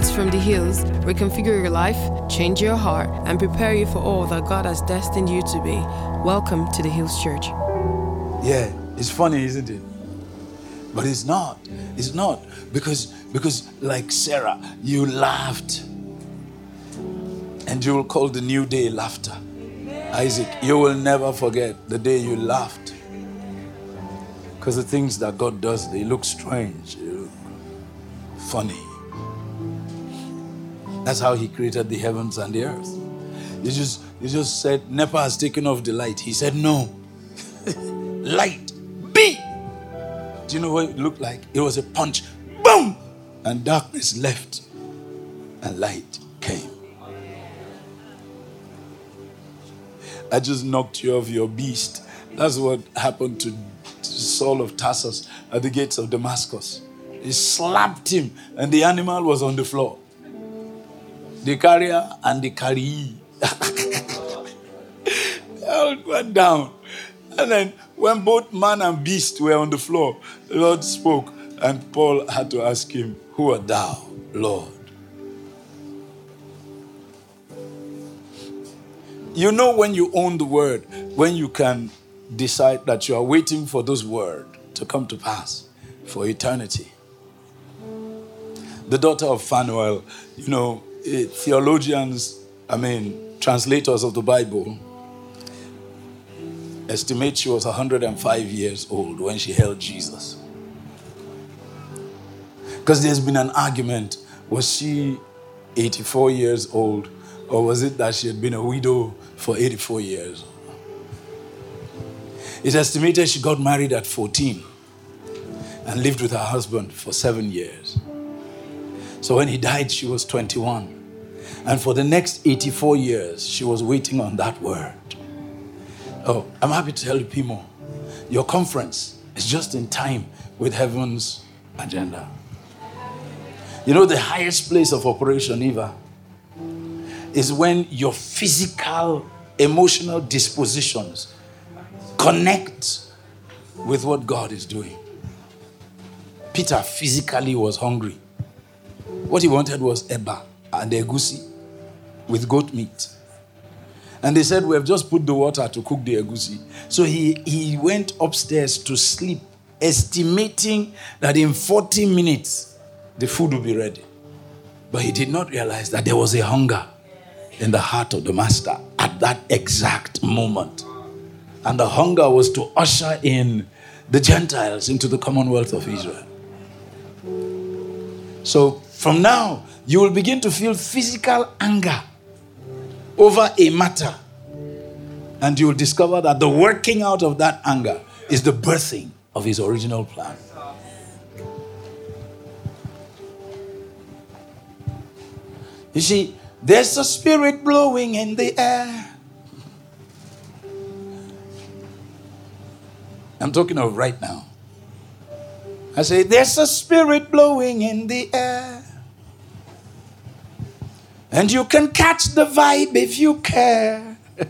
words from the hills reconfigure your life, change your heart, and prepare you for all that God has destined you to be. Welcome to the Hills Church. Yeah, it's funny, isn't it? But it's not. It's not because because like Sarah, you laughed, and you will call the new day laughter. Isaac, you will never forget the day you laughed. Because the things that God does, they look strange, they look funny. That's how He created the heavens and the earth. He just, he just said, Nepa has taken off the light. He said, No. light, be. Do you know what it looked like? It was a punch. Boom! And darkness left, and light came. I just knocked you off your beast. That's what happened to Saul of Tarsus at the gates of Damascus. He slapped him, and the animal was on the floor. The carrier and the carryee all went down. And then, when both man and beast were on the floor, the Lord spoke, and Paul had to ask him, Who art thou, Lord? You know when you own the word, when you can decide that you are waiting for those word to come to pass for eternity. The daughter of Phanuel, you know, Eh, theologians, I mean, translators of the Bible, estimate she was 105 years old when she held Jesus. Because there's been an argument was she 84 years old, or was it that she had been a widow for 84 years? It's estimated she got married at 14 and lived with her husband for seven years. So when he died, she was 21. And for the next 84 years, she was waiting on that word. Oh, I'm happy to tell you, Pimo, your conference is just in time with heaven's agenda. You know, the highest place of operation, Eva, is when your physical, emotional dispositions connect with what God is doing. Peter physically was hungry. What he wanted was eba and egusi with goat meat. And they said, We have just put the water to cook the egusi. So he, he went upstairs to sleep, estimating that in 40 minutes the food would be ready. But he did not realize that there was a hunger in the heart of the master at that exact moment. And the hunger was to usher in the Gentiles into the commonwealth of Israel. So from now, you will begin to feel physical anger over a matter. And you will discover that the working out of that anger is the birthing of his original plan. You see, there's a spirit blowing in the air. I'm talking of right now. I say, there's a spirit blowing in the air. And you can catch the vibe if you care.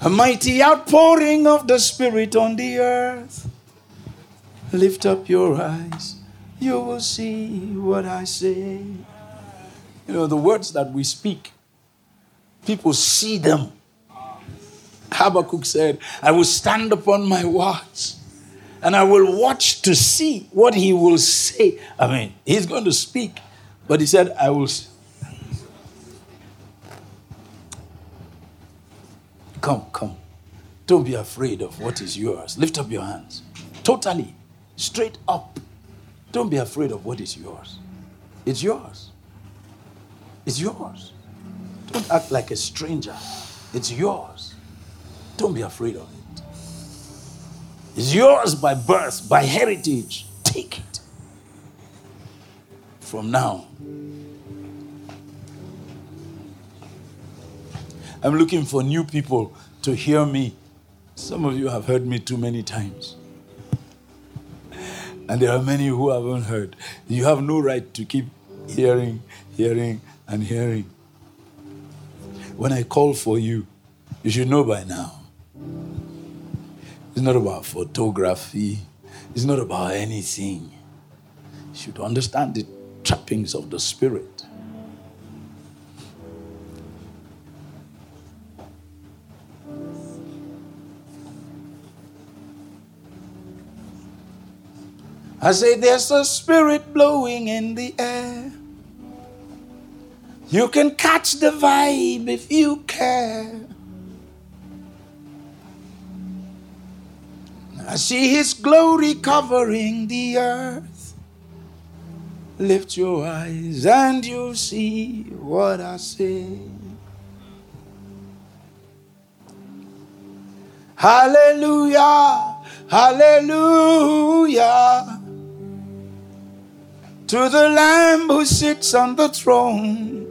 a mighty outpouring of the Spirit on the earth. Lift up your eyes, you will see what I say. You know, the words that we speak, people see them. Habakkuk said, I will stand upon my watch and I will watch to see what he will say. I mean, he's going to speak, but he said, I will. Come, come. Don't be afraid of what is yours. Lift up your hands. Totally. Straight up. Don't be afraid of what is yours. It's yours. It's yours. Don't act like a stranger. It's yours. Don't be afraid of it. It's yours by birth, by heritage. Take it. From now. I'm looking for new people to hear me. Some of you have heard me too many times. And there are many who haven't heard. You have no right to keep hearing, hearing, and hearing. When I call for you, you should know by now. It's not about photography, it's not about anything. You should understand the trappings of the Spirit. I say there's a spirit blowing in the air. You can catch the vibe if you care. I see his glory covering the earth. Lift your eyes and you'll see what I say. Hallelujah, hallelujah. To the Lamb who sits on the throne.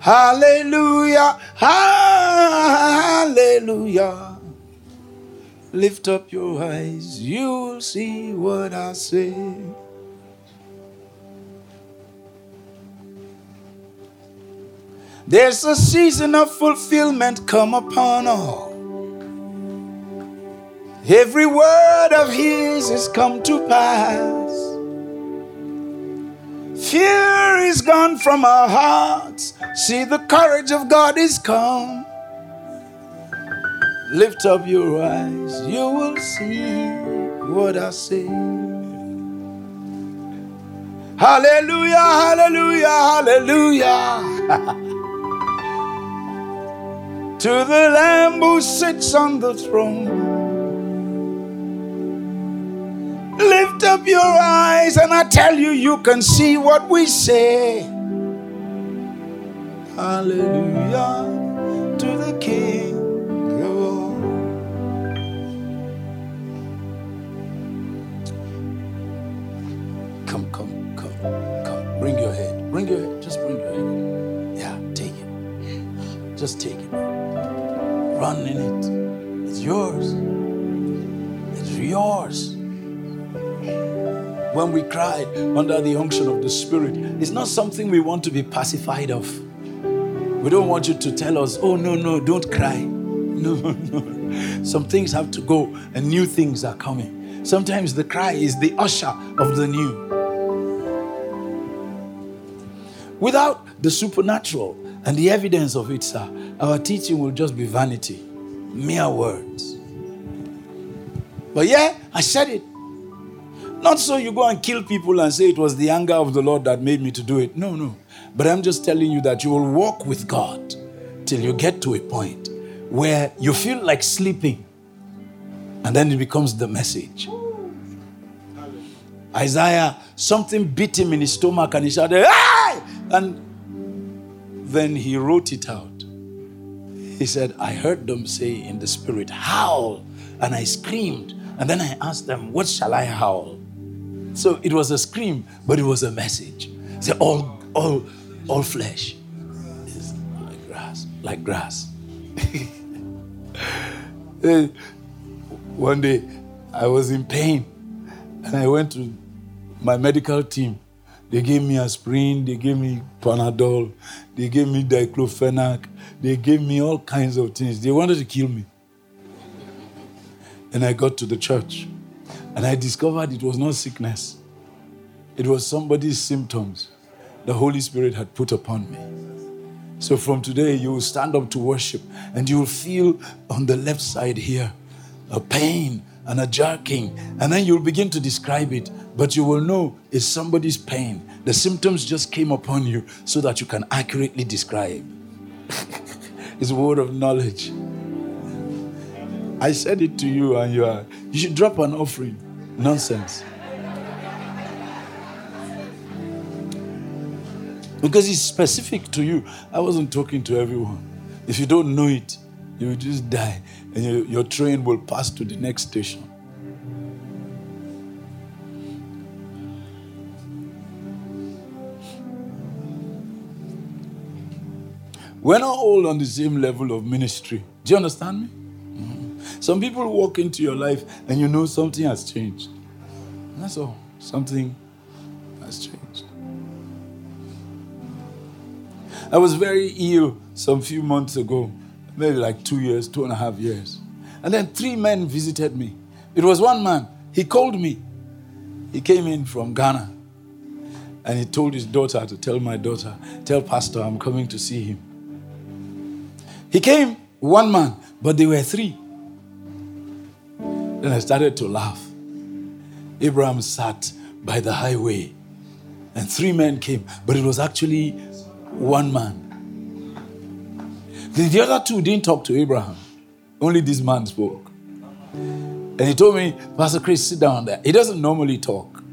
Hallelujah, hallelujah. Lift up your eyes, you'll see what I say. There's a season of fulfillment come upon all. Every word of His has come to pass. Fear is gone from our hearts. See, the courage of God is come. Lift up your eyes, you will see what I say. Hallelujah, hallelujah, hallelujah. to the Lamb who sits on the throne. Lift up your eyes, and I tell you, you can see what we say. Hallelujah to the King. Bring your head. Bring your head. Just bring your head. Yeah, take it. Just take it. Run in it. It's yours. It's yours. When we cry under the unction of the Spirit, it's not something we want to be pacified of. We don't want you to tell us, oh, no, no, don't cry. No, no. Some things have to go and new things are coming. Sometimes the cry is the usher of the new. Without the supernatural and the evidence of it, sir, our teaching will just be vanity, mere words. But yeah, I said it. Not so you go and kill people and say it was the anger of the Lord that made me to do it. No, no. But I'm just telling you that you will walk with God till you get to a point where you feel like sleeping. And then it becomes the message. Isaiah, something beat him in his stomach and he shouted, Hey! And then he wrote it out. He said, I heard them say in the spirit, Howl. And I screamed. And then I asked them, What shall I howl? So it was a scream, but it was a message. Say, all, all, all flesh is like grass, like grass. One day, I was in pain, and I went to my medical team. They gave me aspirin, they gave me Panadol, they gave me diclofenac, they gave me all kinds of things. They wanted to kill me. And I got to the church, and I discovered it was not sickness. It was somebody's symptoms the Holy Spirit had put upon me. So from today, you will stand up to worship and you will feel on the left side here a pain and a jerking. And then you'll begin to describe it, but you will know it's somebody's pain. The symptoms just came upon you so that you can accurately describe. it's a word of knowledge. I said it to you, and you are. You should drop an offering. Nonsense. Because it's specific to you. I wasn't talking to everyone. If you don't know it, you will just die, and your, your train will pass to the next station. We're not all on the same level of ministry. Do you understand me? Mhm. Some people walk into your life and you know something has changed. That's all. Something has changed. I was very ill some few months ago, maybe like two years, two and a half years. And then three men visited me. It was one man. He called me He came in from Ghana and he told his daughter to tell my daughter, Tell Pastor I'm coming to see him. He came, one man, but they were three. Then I started to laugh. Abraham sat by the highway and three men came, but it was actually one man. The, the other two didn't talk to Abraham, only this man spoke. And he told me, Pastor Chris, sit down there. He doesn't normally talk.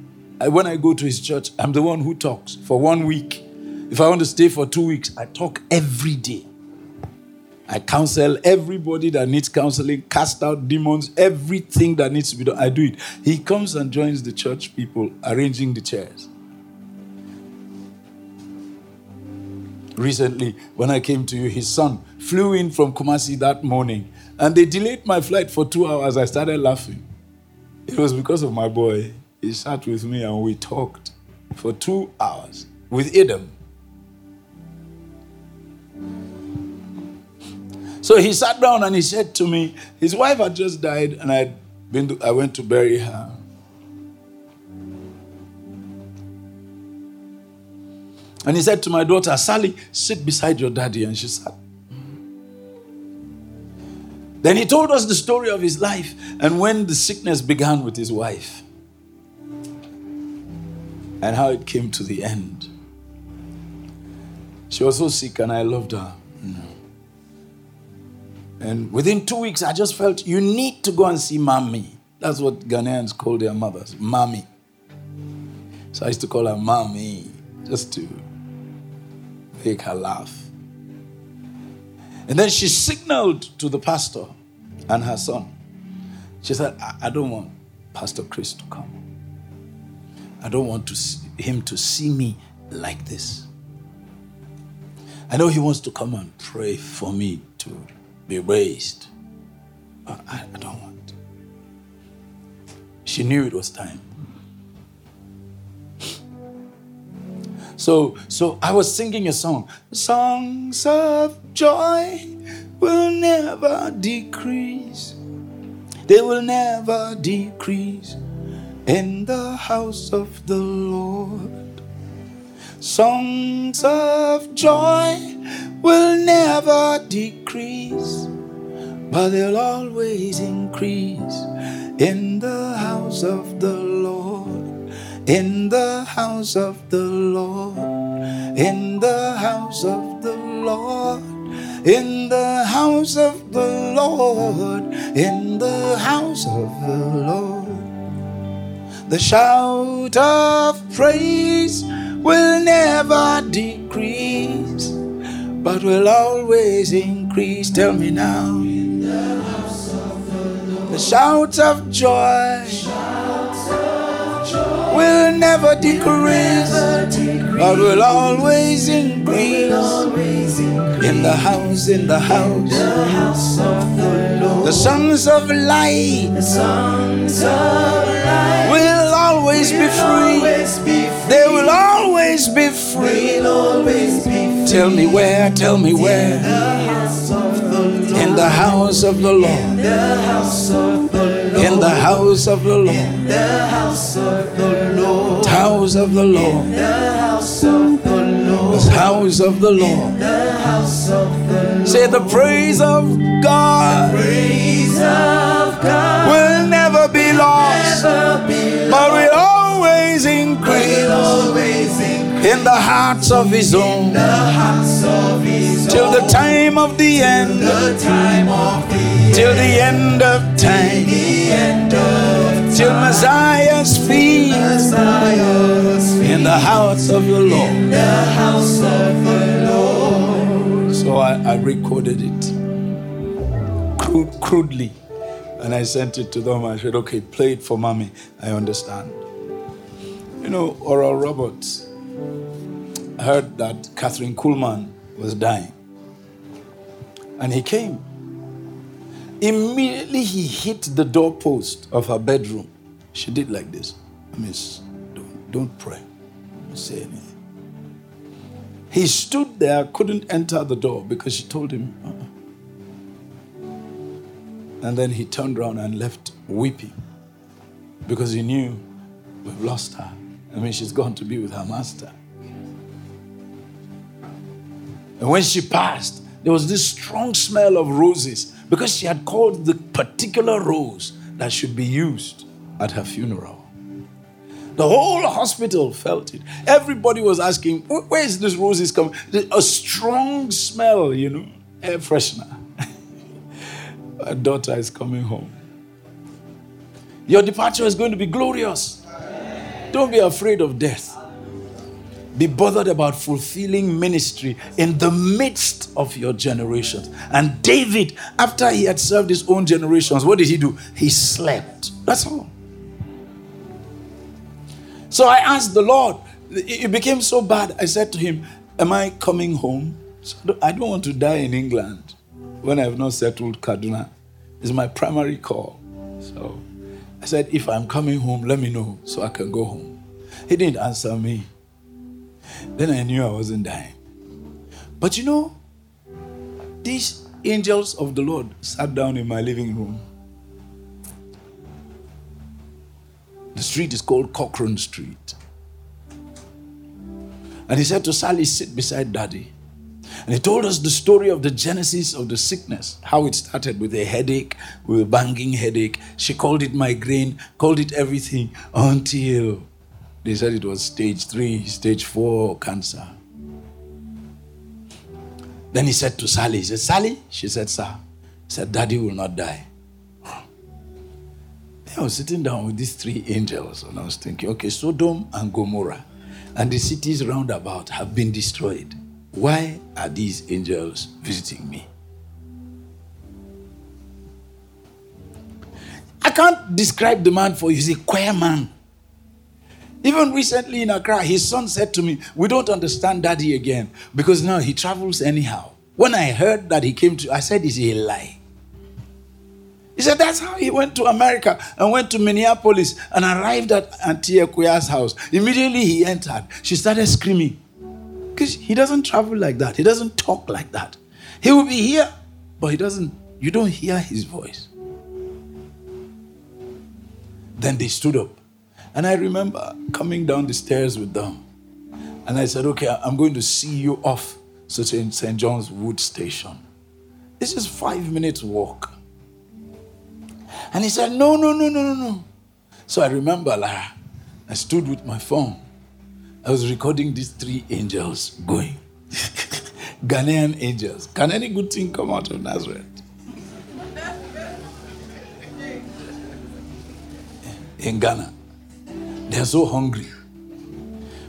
I, when I go to his church, I'm the one who talks for one week. If I want to stay for two weeks, I talk every day. I counsel everybody that needs counseling, cast out demons, everything that needs to be done. I do it. He comes and joins the church people arranging the chairs. Recently, when I came to you, his son flew in from Kumasi that morning and they delayed my flight for two hours. I started laughing. It was because of my boy. He sat with me and we talked for two hours with Adam. So he sat down and he said to me, his wife had just died and I'd been to, I went to bury her. And he said to my daughter, Sally, sit beside your daddy. And she sat. Then he told us the story of his life and when the sickness began with his wife and how it came to the end. She was so sick and I loved her. And within two weeks, I just felt you need to go and see mommy. That's what Ghanaians call their mothers, mommy. So I used to call her mommy just to make her laugh. And then she signaled to the pastor and her son. She said, I, I don't want Pastor Chris to come. I don't want to see, him to see me like this. I know he wants to come and pray for me to be raised, but I, I don't want. She knew it was time. So, so I was singing a song. Songs of joy will never decrease. They will never decrease in the house of the Lord. Songs of joy will never decrease, but they'll always increase in the house of the Lord. In the house of the Lord. In the house of the Lord in the house of the Lord, in the house of the Lord. The shout of praise will never decrease, but will always increase. Tell me now. The shout of joy will never decrease, but will always increase. In the house, in the house, the house of the Lord. The sons of light, the sons of light will always be free. They will always be free. Tell me where, tell me where. In the house of the Lord. In the house of the Lord. In the house of the Lord. In the house of the Lord. House of the Lord. The house of the Lord. House of the Lord. The house of the Lord. Say the praise of God. The praise of God will never be lost, never be lost. but will always increase. Will always increase. In the hearts of His own. The hearts of His Till the time of the end. The time of the. Till the end of time. The end of Till Messiah's feet. Messiah's feet. In the house of the Lord. In the house of the Lord. So I, I recorded it crudely. And I sent it to them. I said, okay, play it for mommy. I understand. You know, Oral Roberts heard that Kathryn Kuhlman was dying. And he came. Immediately he hit the doorpost of her bedroom. She did like this. Miss, don't, don't pray. Don't say anything. He stood there, couldn't enter the door because she told him. Uh-uh. And then he turned around and left weeping because he knew We've lost her. I mean, she's gone to be with her master. And when she passed, there was this strong smell of roses because she had called the particular rose that should be used at her funeral. The whole hospital felt it. Everybody was asking, Where is this roses coming? A strong smell, you know, air freshener. Her daughter is coming home. Your departure is going to be glorious. Don't be afraid of death. Be bothered about fulfilling ministry in the midst of your generations. And David, after he had served his own generations, what did he do? He slept. That's all. So I asked the Lord, it became so bad. I said to him, Am I coming home? I don't want to die in England when I have not settled Kaduna. It's my primary call. So I said, If I'm coming home, let me know so I can go home. He didn't answer me. Then I knew I wasn't dying. But you know, these angels of the Lord sat down in my living room. The street is called Cochrane Street. And he said to Sally, Sit beside daddy. And he told us the story of the genesis of the sickness, how it started with a headache, with a banging headache. She called it migraine, called it everything until they said it was stage three, stage four cancer. Then he said to Sally, he said, Sally? She said, Sir. He said, Daddy will not die. I was sitting down with these three angels and I was thinking, okay, Sodom and Gomorrah and the cities round about have been destroyed. Why are these angels visiting me? I can't describe the man for you. He's a queer man. Even recently in Accra, his son said to me, We don't understand daddy again because now he travels anyhow. When I heard that he came to, I said, Is he a lie? He said that's how he went to America and went to Minneapolis and arrived at Auntie Kuya's house. Immediately he entered. She started screaming. Because he doesn't travel like that. He doesn't talk like that. He will be here, but he doesn't, you don't hear his voice. Then they stood up and I remember coming down the stairs with them. And I said, okay, I'm going to see you off St. John's Wood Station. This is five minutes walk. And he said, no, no, no, no, no, no. So I remember, Lara, I stood with my phone. I was recording these three angels going. Ghanaian angels. Can any good thing come out of Nazareth? In Ghana. They are so hungry.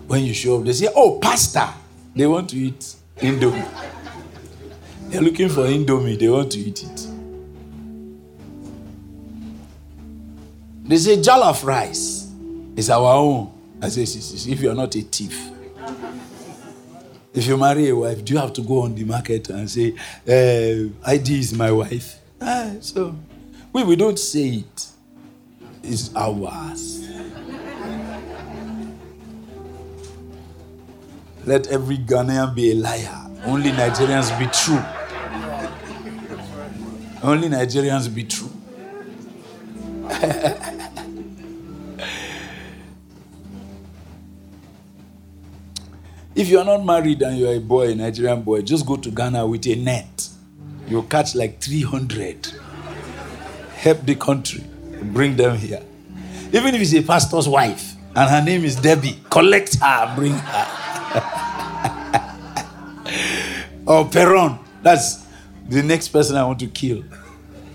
When you show up, they say, Oh, pasta. They want to eat Indomie. They're looking for Indomie, they want to eat it. They say, Jollof rice is our own. I say, if you're not a thief, if you marry a wife, do you have to go on the market and say, uh, ID is my wife? Ah, so we, we don't say it. It's ours. Let every Ghanaian be a liar. Only Nigerians be true. Only Nigerians be true. if you are not married and you are a boy, a Nigerian boy, just go to Ghana with a net. You'll catch like 300. Help the country. Bring them here. Even if it's a pastor's wife and her name is Debbie, collect her, bring her. oh, Peron. That's the next person I want to kill.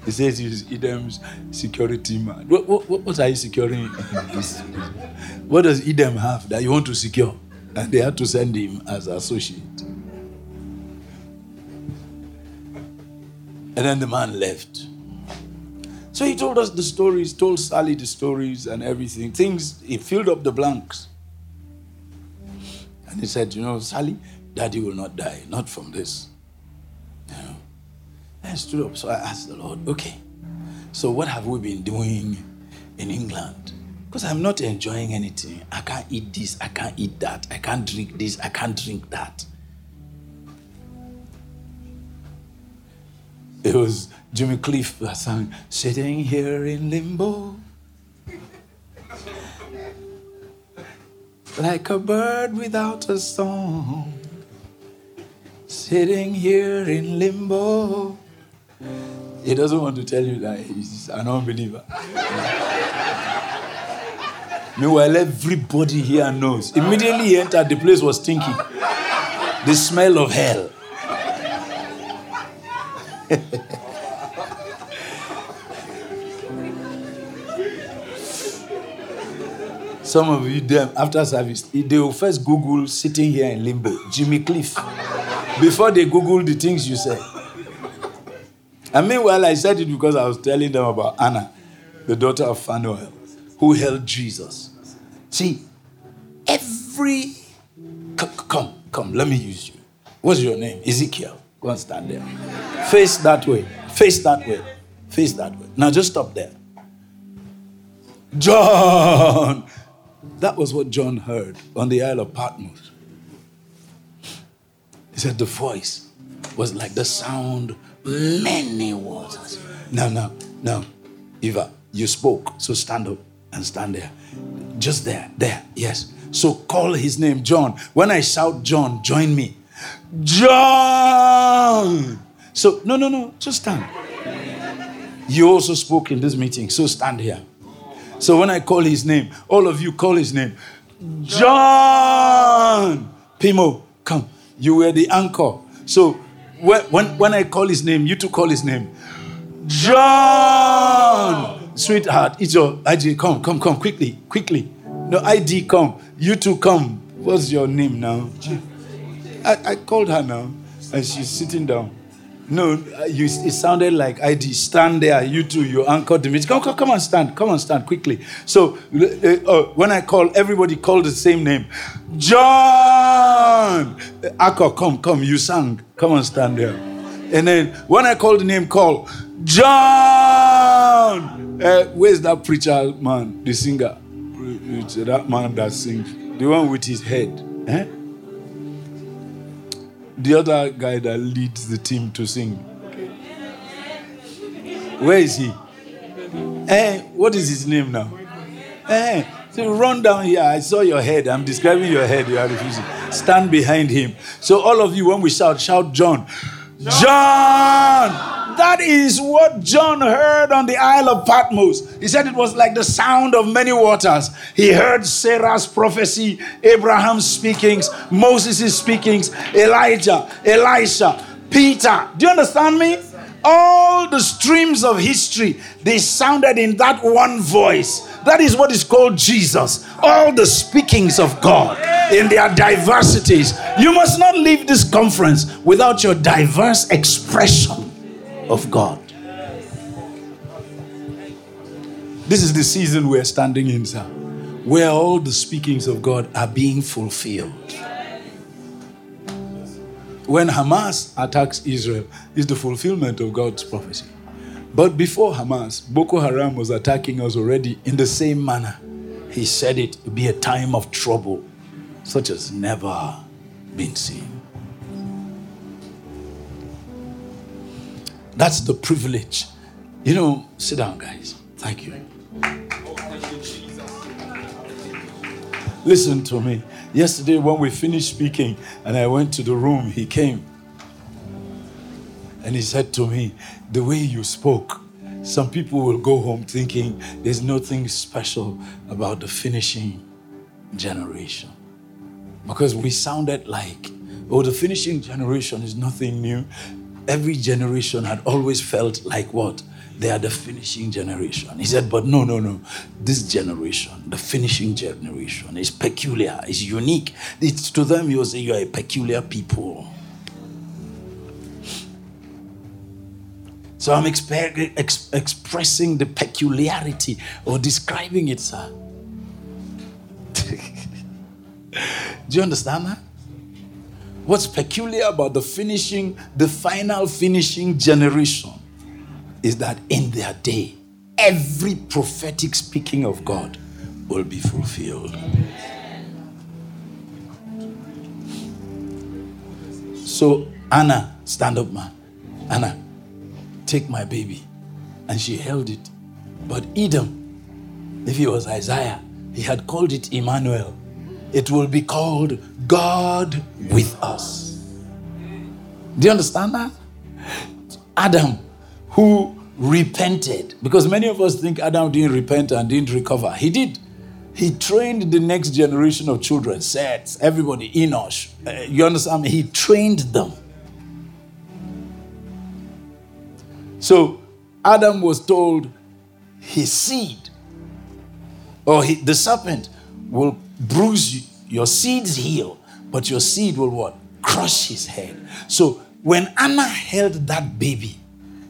He says he's Edem's security man. What, what, what are you securing? what does Edem have that you want to secure? And they had to send him as associate. And then the man left. So he told us the stories, told Sally the stories and everything. Things, he filled up the blanks. And he said, You know, Sally, daddy will not die, not from this. You know. I stood up, so I asked the Lord, Okay, so what have we been doing in England? Because I'm not enjoying anything. I can't eat this, I can't eat that, I can't drink this, I can't drink that. It was Jimmy Cliff uh, that sang, Sitting here in limbo. like a bird without a song, sitting here in limbo. He doesn't want to tell you that he's an unbeliever. Meanwhile, everybody here knows. Immediately he entered, the place was stinking. The smell of hell. Some of you, them after service, they will first Google sitting here in limbo, Jimmy Cliff, before they Google the things you say. And meanwhile, I said it because I was telling them about Anna, the daughter of Phanuel, who held Jesus. See, every. Come, come, let me use you. What's your name? Ezekiel. Go and stand there. Face that way. Face that way. Face that way. Now just stop there. John. That was what John heard on the Isle of Patmos. He said the voice was like the sound many waters. Now, now, now, Eva, you spoke, so stand up and stand there. Just there, there, yes. So call his name, John. When I shout John, join me. John! So, no, no, no, just stand. You also spoke in this meeting, so stand here. So when I call his name, all of you call his name. John! Pimo, come. You were the anchor. So when, when, I call his name, you two call his name. John! Sweetheart, it's your ID. Come, come, come, quickly, quickly. No, ID, come. You two come. What's your name now? I, I called her now, and she's sitting down. No, you, it sounded like ID. Stand there, you two, you the meeting. Come, come, come on, stand. Come on, stand quickly. So uh, uh, when I call, everybody called the same name. John! Akko, come, come, you sang. Come on, stand there. And then when I called the name, call John! Uh, where's that preacher man, the singer? That man that sings. The one with his head. Eh? the other guy that leads the team to sing. Where is he? Eh, what is his name now? Eh, so run down here. I saw your head. I'm describing your head. You are refusing. Stand behind him. So all of you, when we shout, shout John. John! That is what John heard on the Isle of Patmos. He said it was like the sound of many waters. He heard Sarah's prophecy, Abraham's speakings, Moses' speakings, Elijah, Elisha, Peter. Do you understand me? All the streams of history, they sounded in that one voice. That is what is called Jesus. All the speakings of God in their diversities. You must not leave this conference without your diverse expression of God. This is the season we're standing in, sir, where all the speakings of God are being fulfilled. When Hamas attacks Israel, is the fulfillment of God's prophecy. But before Hamas, Boko Haram was attacking us already in the same manner. He said it would be a time of trouble, such as never been seen. That's the privilege. You know, sit down, guys. Thank you. Listen to me. Yesterday, when we finished speaking and I went to the room, he came and he said to me, The way you spoke, some people will go home thinking there's nothing special about the finishing generation. Because we sounded like, oh, the finishing generation is nothing new every generation had always felt like what? They are the finishing generation. He said, but no, no, no. This generation, the finishing generation, is peculiar, is unique. It's to them, you say you are a peculiar people. So I'm exp- ex- expressing the peculiarity or describing it, sir. Do you understand that? What's peculiar about the finishing, the final finishing generation is that in their day, every prophetic speaking of God will be fulfilled. So, Anna, stand up, man. Anna, take my baby. And she held it. But Edom, if he was Isaiah, he had called it Emmanuel, it will be called God with us. Do you understand that? Adam, who repented, because many of us think Adam didn't repent and didn't recover. He did. He trained the next generation of children, Seth, everybody, Enosh. Uh, you understand me? He trained them. So Adam was told his seed or he, the serpent will bruise your seed's heal, but your seed will what? Crush his head. So when Anna held that baby,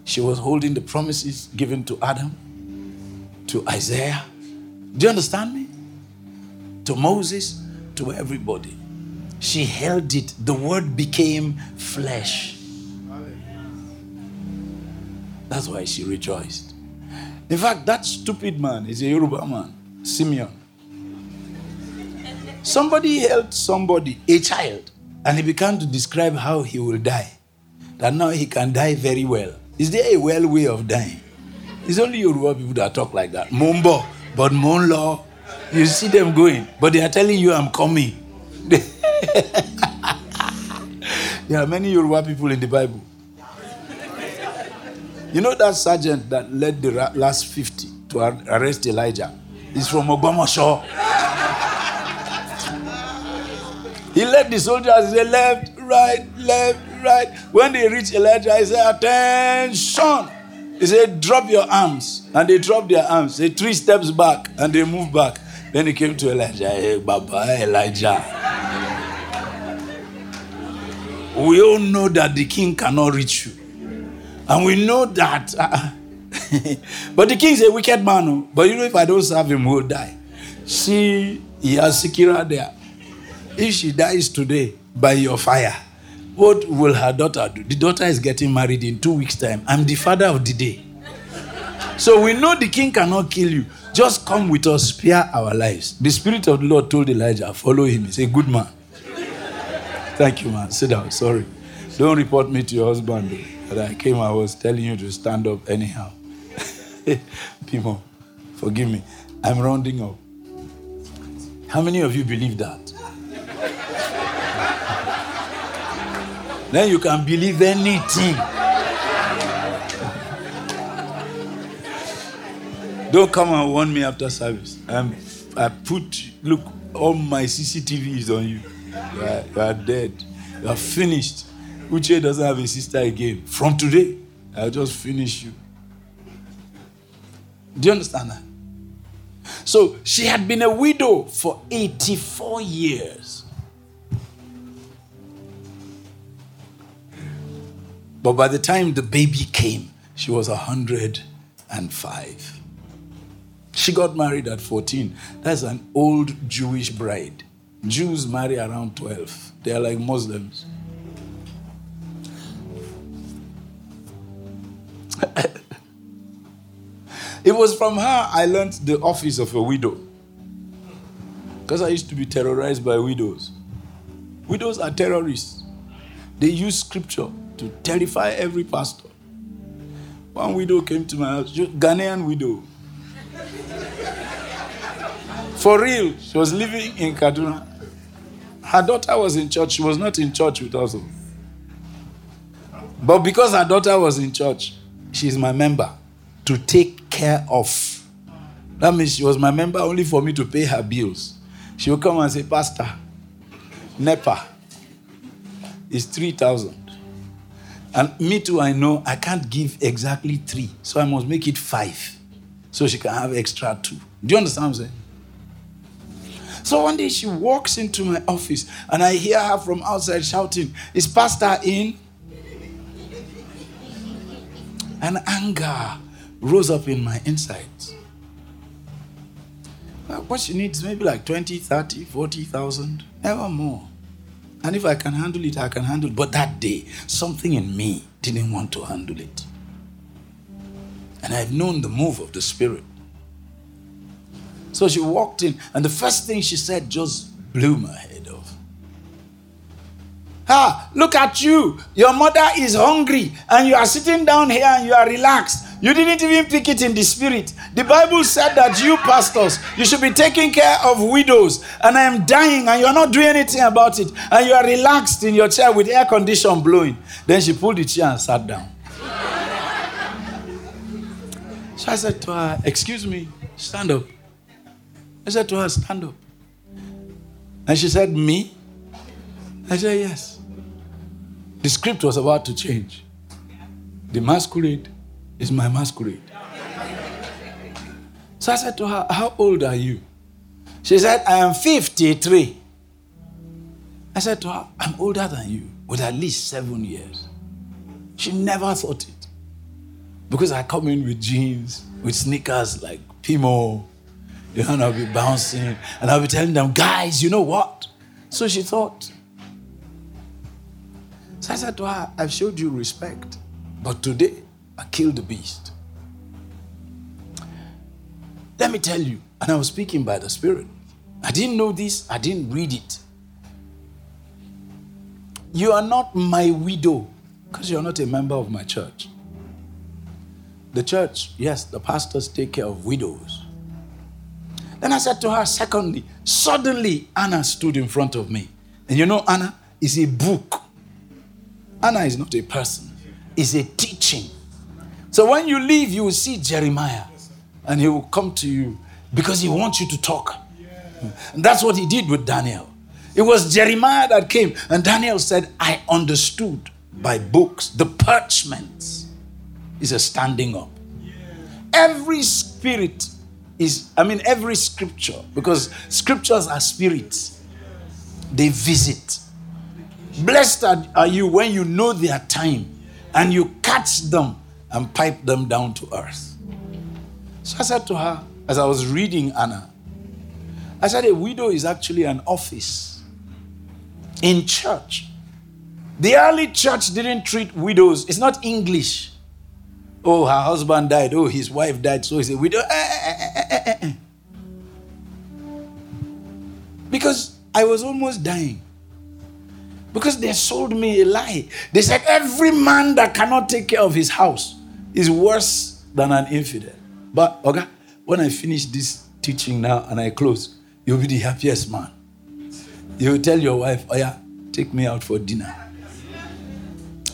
she was holding the promises given to Adam, to Isaiah. Do you understand me? To Moses, to everybody. She held it. The word became flesh. That's why she rejoiced. In fact, that stupid man is a Yoruba man, Simeon. Somebody helped somebody, a child, and he began to describe how he will die. That now he can die very well. Is there a well way of dying? It's only Yoruba people that talk like that. Mumbo, but Monlo, you see them going, but they are telling you I'm coming. there are many Yoruba people in the Bible. You know that sergeant that led the last 50 to arrest Elijah? He's from Ogbomosho. He led the soldiers, they left, right, left, right. When they reached Elijah, he said, Attention! He said, Drop your arms. And they dropped their arms. They three steps back and they moved back. Then he came to Elijah. Hey, Baba, Elijah. we all know that the king cannot reach you. And we know that. Uh, but the king is a wicked man. Oh. But you know, if I don't serve him, we'll die. See, he has Sikira there. If she dies today by your fire, what will her daughter do? The daughter is getting married in two weeks' time. I'm the father of the day. So we know the king cannot kill you. Just come with us, spare our lives. The Spirit of the Lord told Elijah, follow him. He's a good man. Thank you, man. Sit down. Sorry. Don't report me to your husband. But I came, I was telling you to stand up anyhow. People, forgive me. I'm rounding up. How many of you believe that? Then you can believe anything. Don't come and warn me after service. I'm, I put, look, all my CCTV is on you. You are, you are dead. You are finished. Uche doesn't have a sister again. From today, I'll just finish you. Do you understand that? So she had been a widow for 84 years. But by the time the baby came, she was 105. She got married at 14. That's an old Jewish bride. Jews marry around 12. They are like Muslims. it was from her I learned the office of a widow. Because I used to be terrorized by widows. Widows are terrorists. They use scripture to terrify every pastor. One widow came to my house, Ghanaian widow. For real, she was living in Kaduna. Her daughter was in church. She was not in church with us. But because her daughter was in church, she's my member to take care of. That means she was my member only for me to pay her bills. She will come and say, Pastor, NEPA is 3,000. And me too, I know I can't give exactly three. So I must make it five. So she can have extra two. Do you understand what I'm saying? So one day she walks into my office and I hear her from outside shouting, Is Pastor in? and anger rose up in my insides. What she needs maybe like 20, 30, 40,000, never more. And if I can handle it, I can handle it. But that day, something in me didn't want to handle it. And I've known the move of the Spirit. So she walked in, and the first thing she said just blew my head. Off. Ah, look at you. Your mother is hungry and you are sitting down here and you are relaxed. You didn't even pick it in the spirit. The Bible said that you pastors, you should be taking care of widows. And I am dying and you're not doing anything about it. And you are relaxed in your chair with air condition blowing. Then she pulled the chair and sat down. so I said to her, Excuse me, stand up. I said to her, Stand up. And she said, Me? I said, Yes. The script was about to change. The masquerade is my masquerade. So I said to her, How old are you? She said, I am 53. I said to her, I'm older than you with at least seven years. She never thought it. Because I come in with jeans, with sneakers like Pimo, you know, and I'll be bouncing, and I'll be telling them, guys, you know what? So she thought. So I said to her, I've showed you respect, but today I killed the beast. Let me tell you, and I was speaking by the Spirit. I didn't know this, I didn't read it. You are not my widow because you're not a member of my church. The church, yes, the pastors take care of widows. Then I said to her, secondly, suddenly Anna stood in front of me. And you know, Anna is a book. Anna is not a person, it's a teaching. So when you leave, you will see Jeremiah and he will come to you because he wants you to talk. And that's what he did with Daniel. It was Jeremiah that came, and Daniel said, I understood by books. The parchments is a standing up. Every spirit is, I mean, every scripture, because scriptures are spirits, they visit. Blessed are you when you know their time and you catch them and pipe them down to earth. So I said to her, as I was reading Anna, I said, a widow is actually an office in church. The early church didn't treat widows, it's not English. Oh, her husband died. Oh, his wife died. So he's a widow. Eh, eh, eh, because I was almost dying. Because they sold me a lie. They said every man that cannot take care of his house is worse than an infidel. But, okay, when I finish this teaching now and I close, you'll be the happiest man. You will tell your wife, oh yeah, take me out for dinner.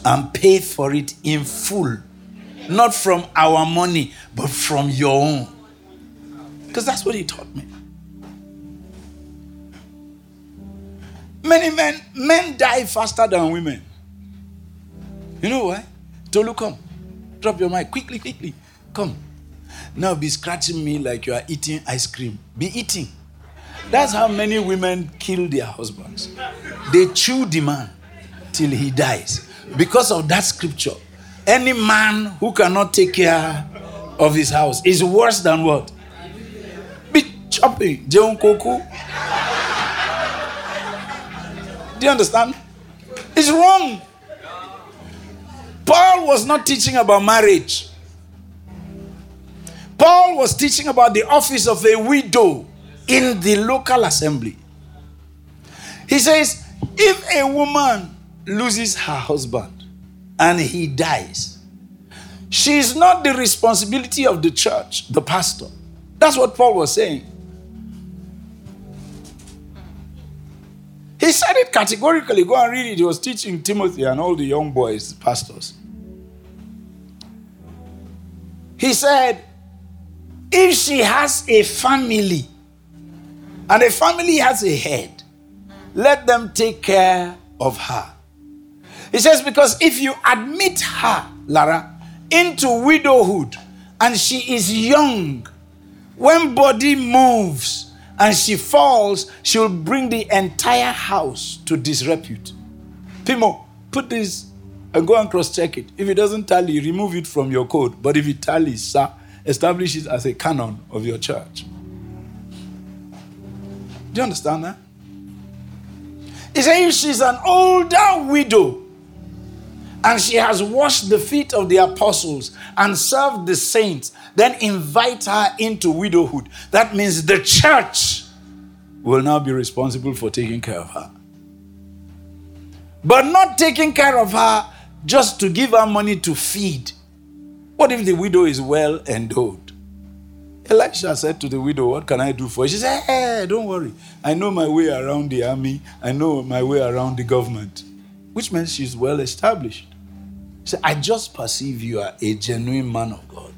And pay for it in full. Not from our money, but from your own. Because that's what he taught me. Many men, men die faster than women. You know why? Tolu, come. Drop your mic quickly, quickly. Come. Now be scratching me like you are eating ice cream. Be eating. That's how many women kill their husbands. They chew the man till he dies. Because of that scripture, any man who cannot take care of his house is worse than what? Be chopping. Do you understand? It's wrong. Paul was not teaching about marriage. Paul was teaching about the office of a widow in the local assembly. He says, if a woman loses her husband and he dies, she is not the responsibility of the church, the pastor. That's what Paul was saying. He said it categorically. Go and read it. He was teaching Timothy and all the young boys, pastors. He said, if she has a family and a family has a head, let them take care of her. He says, because if you admit her, Lara, into widowhood and she is young, when body moves and she falls, she'll bring the entire house to disrepute. Pimo, put this and go and cross check it. If it doesn't tally, remove it from your code. But if it tallies, sir, establish it as a canon of your church. Do you understand that? He if she's an older widow and she has washed the feet of the apostles and served the saints, then invite her into widowhood. That means the church will now be responsible for taking care of her. But not taking care of her just to give her money to feed. What if the widow is well endowed? Elisha said to the widow, What can I do for you? She said, Hey, don't worry. I know my way around the army, I know my way around the government, which means she's well established. She said, I just perceive you are a genuine man of God.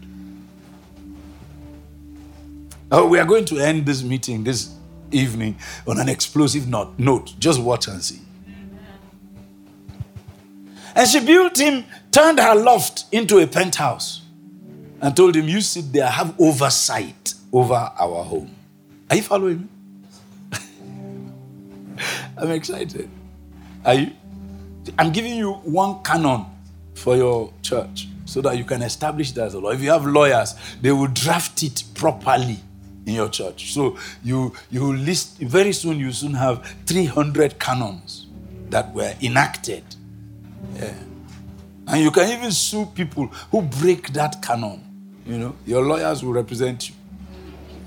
Oh, we are going to end this meeting this evening on an explosive note. Note, just watch and see. And she built him, turned her loft into a penthouse, and told him, You sit there, have oversight over our home. Are you following me? I'm excited. Are you? I'm giving you one canon for your church so that you can establish that as a law. If you have lawyers, they will draft it properly in your church. So you you list very soon you soon have 300 canons that were enacted. Yeah. And you can even sue people who break that canon. You know, your lawyers will represent you.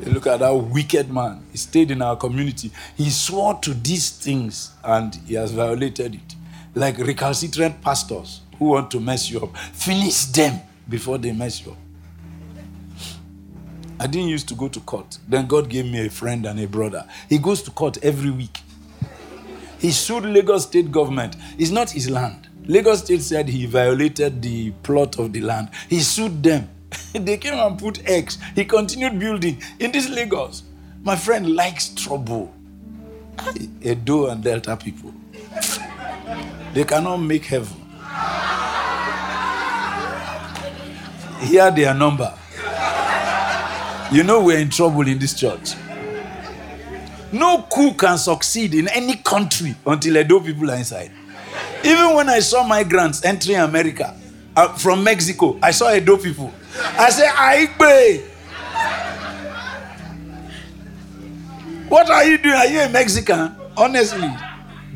look at that wicked man. He stayed in our community. He swore to these things and he has violated it. Like recalcitrant pastors who want to mess you up. Finish them before they mess you up. I didn't used to go to court. Then God gave me a friend and a brother. He goes to court every week. He sued Lagos state government. It's not his land. Lagos state said he violated the plot of the land. He sued them. they came and put X. He continued building in this Lagos. My friend likes trouble. Edo and Delta people. They cannot make heaven. Hear their number. You know we're in trouble in this church. No coup can succeed in any country until Edo people are inside. Even when I saw migrants entering America uh, from Mexico, I saw Edo people. I said, Aigbe. What are you doing? Are you a Mexican? Honestly,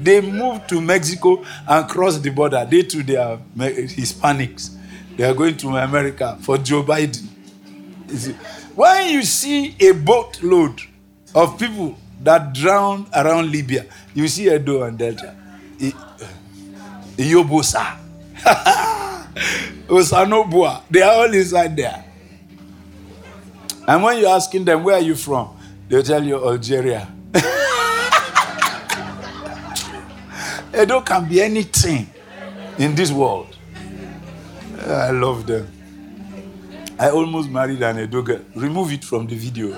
they moved to Mexico and crossed the border. They too, they are Hispanics. They are going to America for Joe Biden. When you see a boatload of people that drown around Libya, you see Edo and Delta. Iyobosa. Osanobua. They are all inside there. And when you're asking them, where are you from? They'll tell you Algeria. Edo can be anything in this world. I love them. I almost married an Edo girl. Remove it from the video.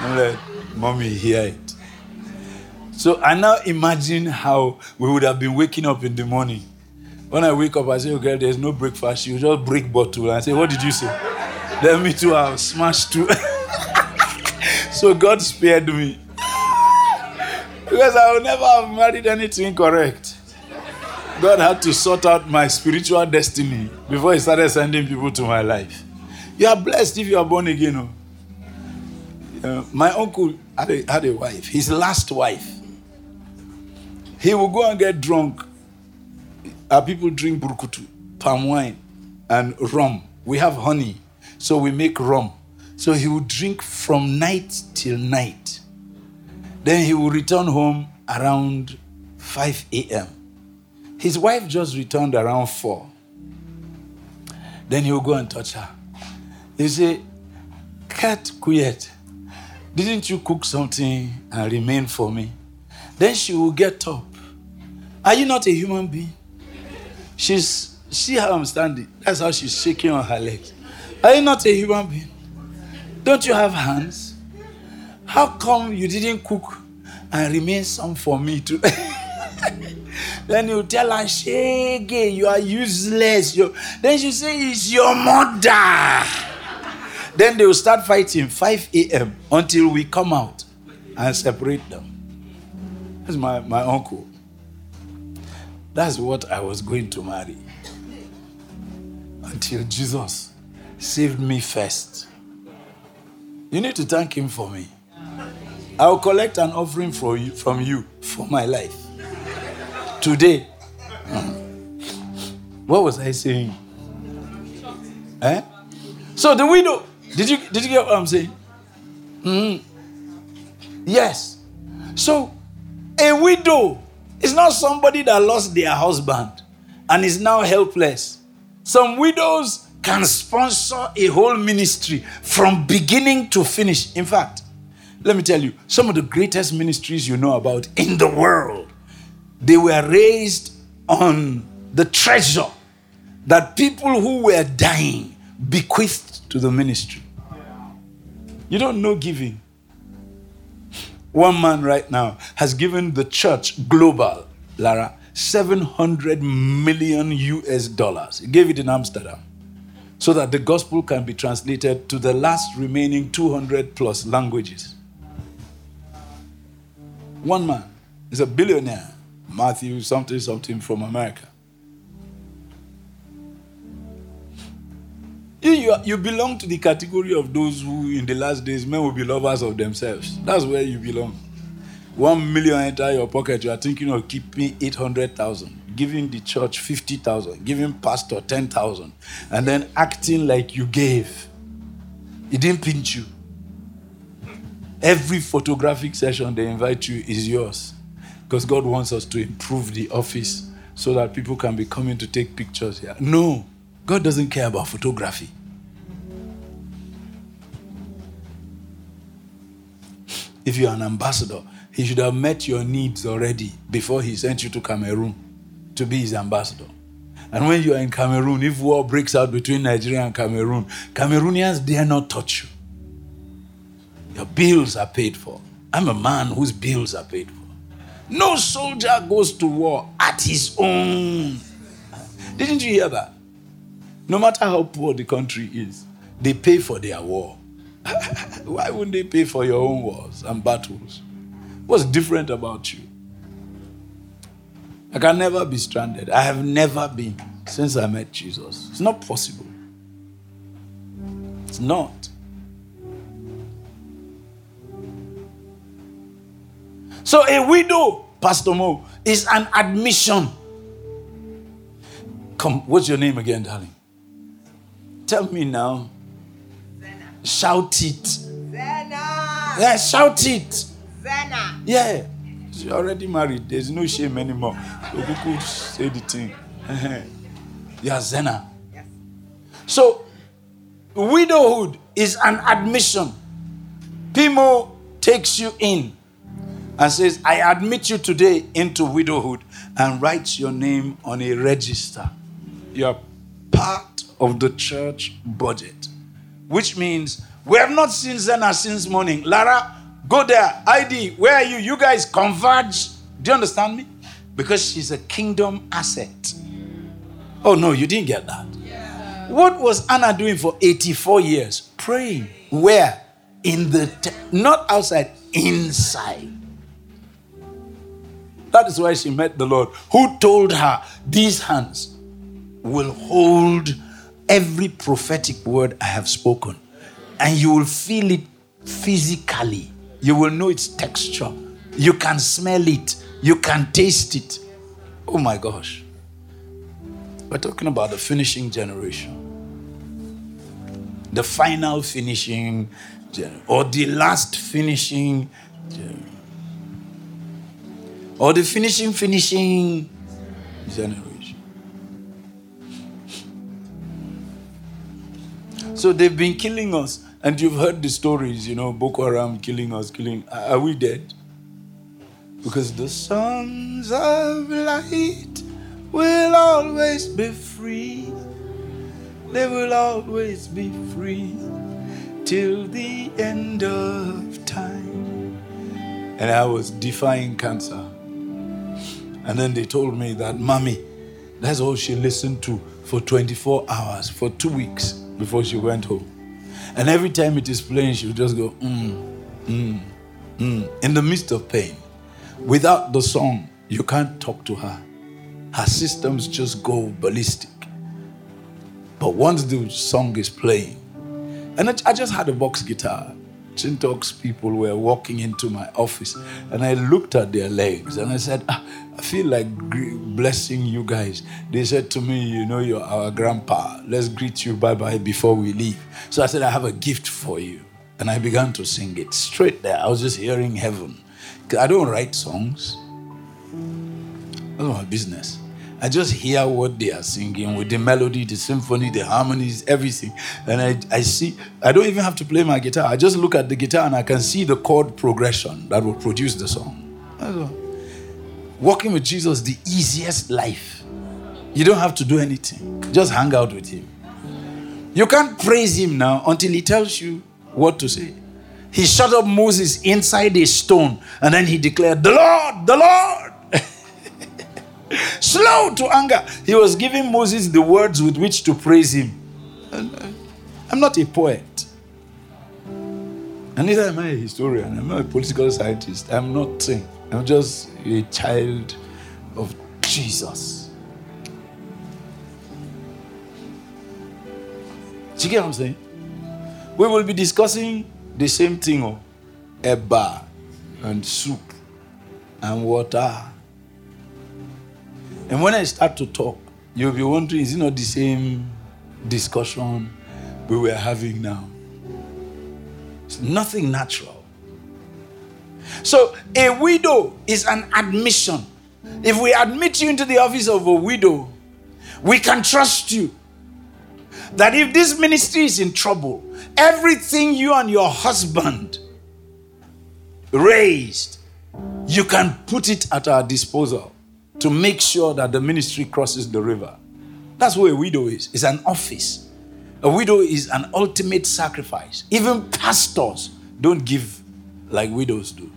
and let mommy hear it. So I now imagine how we would have been waking up in the morning. When I wake up, I say, oh, girl, there's no breakfast. Will just break bottle. And I say, what did you say? then me too, I'll smash too. so God spared me. Because I would never have married anything correct. God had to sort out my spiritual destiny before He started sending people to my life. You are blessed if you are born again. Uh, my uncle had a, had a wife, his last wife. He would go and get drunk. Our people drink burkutu, palm wine, and rum. We have honey, so we make rum. So he would drink from night till night. Then he will return home around 5 a.m. His wife just returned around four. Then he'll go and touch her. He say, Cat quiet. Didn't you cook something and remain for me? Then she will get up. Are you not a human being? She's see how I'm standing. That's how she's shaking on her legs. Are you not a human being? Don't you have hands? How come you didn't cook and remain some for me too? Then you tell her, Shege, you are useless. you Then she say, It's your mother. then they will start fighting 5 a.m. until we come out and separate them. That's my, my uncle. That's what I was going to marry. Until Jesus saved me first. You need to thank him for me. I'll collect an offering for you, from you for my life today. What was I saying? Eh? So the widow, did you did you get what I'm saying? Mm-hmm. Yes. So a widow is not somebody that lost their husband and is now helpless. Some widows can sponsor a whole ministry from beginning to finish. In fact, let me tell you, some of the greatest ministries you know about in the world, they were raised on the treasure that people who were dying bequeathed to the ministry. You don't know giving. One man right now has given the church global, Lara, 700 million US dollars. He gave it in Amsterdam so that the gospel can be translated to the last remaining 200 plus languages. One man is a billionaire, Matthew something something from America. You, you, you belong to the category of those who, in the last days, men will be lovers of themselves. That's where you belong. One million enter your pocket, you are thinking of keeping 800,000, giving the church 50,000, giving pastor 10,000, and then acting like you gave. It didn't pinch you. Every photographic session they invite you is yours. Because God wants us to improve the office so that people can be coming to take pictures here. No. God doesn't care about photography. If you're an ambassador, he should have met your needs already before he sent you to Cameroon to be his ambassador. And when you are in Cameroon, if war breaks out between Nigeria and Cameroon, Cameroonians dare not touch you. Your bills are paid for. I'm a man whose bills are paid for. No soldier goes to war at his own. Didn't you hear that? No matter how poor the country is, they pay for their war. Why wouldn't they pay for your own wars and battles? What's different about you? I can never be stranded. I have never been since I met Jesus. It's not possible. It's not. So a widow, Pastor Mo, is an admission. Come, what's your name again, darling? Tell me now. Zena. Shout it. Zena. Yeah, shout it. Zena. Yeah. She's already married. There's no shame anymore. So we could say the thing. yeah, Zena. Yes. So, widowhood is an admission. Pimo takes you in and says, I admit you today into widowhood and writes your name on a register. You're part of the church budget, which means we have not seen Zena since morning. Lara, go there. ID, where are you? You guys converge. Do you understand me? Because she's a kingdom asset. Oh, no, you didn't get that. Yeah. What was Anna doing for 84 years? Praying. Where? In the, te- not outside, inside. That is why she met the Lord, who told her, These hands will hold every prophetic word I have spoken, and you will feel it physically. You will know its texture. You can smell it. You can taste it. Oh my gosh. We're talking about the finishing generation. The final finishing or the last finishing generation. Or the finishing, finishing generation. So they've been killing us. And you've heard the stories, you know, Boko Haram killing us, killing. Are we dead? Because the sons of light will always be free. They will always be free till the end of time. And I was defying cancer. And then they told me that, Mommy, that's all she listened to for 24 hours, for two weeks before she went home. And every time it is playing, she would just go, mm, mm, mm, in the midst of pain. Without the song, you can't talk to her. Her systems just go ballistic. But once the song is playing, and I just had a box guitar. Chintox people were walking into my office, and I looked at their legs and I said, ah, I feel like blessing you guys. They said to me, You know, you're our grandpa. Let's greet you bye bye before we leave. So I said, I have a gift for you. And I began to sing it straight there. I was just hearing heaven. I don't write songs, that's my business. I just hear what they are singing with the melody, the symphony, the harmonies, everything. And I, I see, I don't even have to play my guitar. I just look at the guitar and I can see the chord progression that will produce the song. Walking with Jesus, the easiest life. You don't have to do anything, just hang out with Him. You can't praise Him now until He tells you what to say. He shut up Moses inside a stone and then he declared, The Lord, the Lord. Slow to anger. He was giving Moses the words with which to praise him. I'm not a poet. And neither am I a historian. I'm not a political scientist. I'm not. I'm just a child of Jesus. Do you get what I'm saying? We will be discussing the same thing, oh, eba and soup and water. And when I start to talk, you'll be wondering, is it not the same discussion we were having now? It's nothing natural. So a widow is an admission. If we admit you into the office of a widow, we can trust you. That if this ministry is in trouble, everything you and your husband raised, you can put it at our disposal to make sure that the ministry crosses the river. That's what a widow is. It's an office. A widow is an ultimate sacrifice. Even pastors don't give like widows do.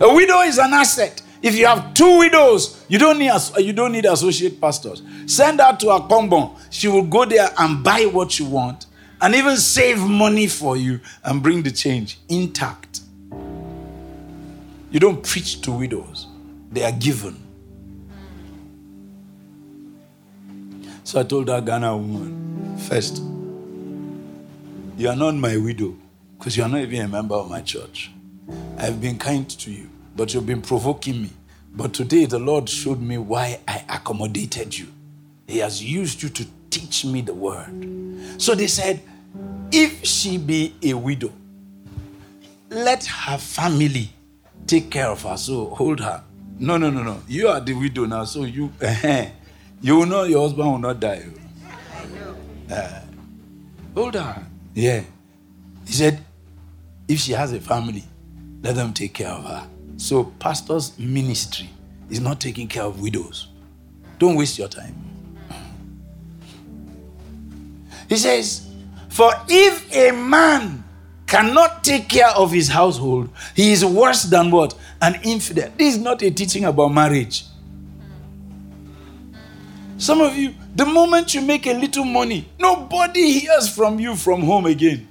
A widow is an asset. If you have two widows, you don't need you don't need associate pastors. Send her to a combo. She will go there and buy what you want, and even save money for you and bring the change intact. You don't preach to widows; they are given. So I told that Ghana woman, first, you are not my widow because you are not even a member of my church. I've been kind to you but you've been provoking me. But today the Lord showed me why I accommodated you. He has used you to teach me the word. So they said, if she be a widow, let her family take care of her. So hold her. No, no, no, no. You are the widow now, so you you will know your husband will not die. Uh, hold her. Yeah. He said, if she has a family, let them take care of her. So, pastor's ministry is not taking care of widows. Don't waste your time. He says, For if a man cannot take care of his household, he is worse than what? An infidel. This is not a teaching about marriage. Some of you, the moment you make a little money, nobody hears from you from home again.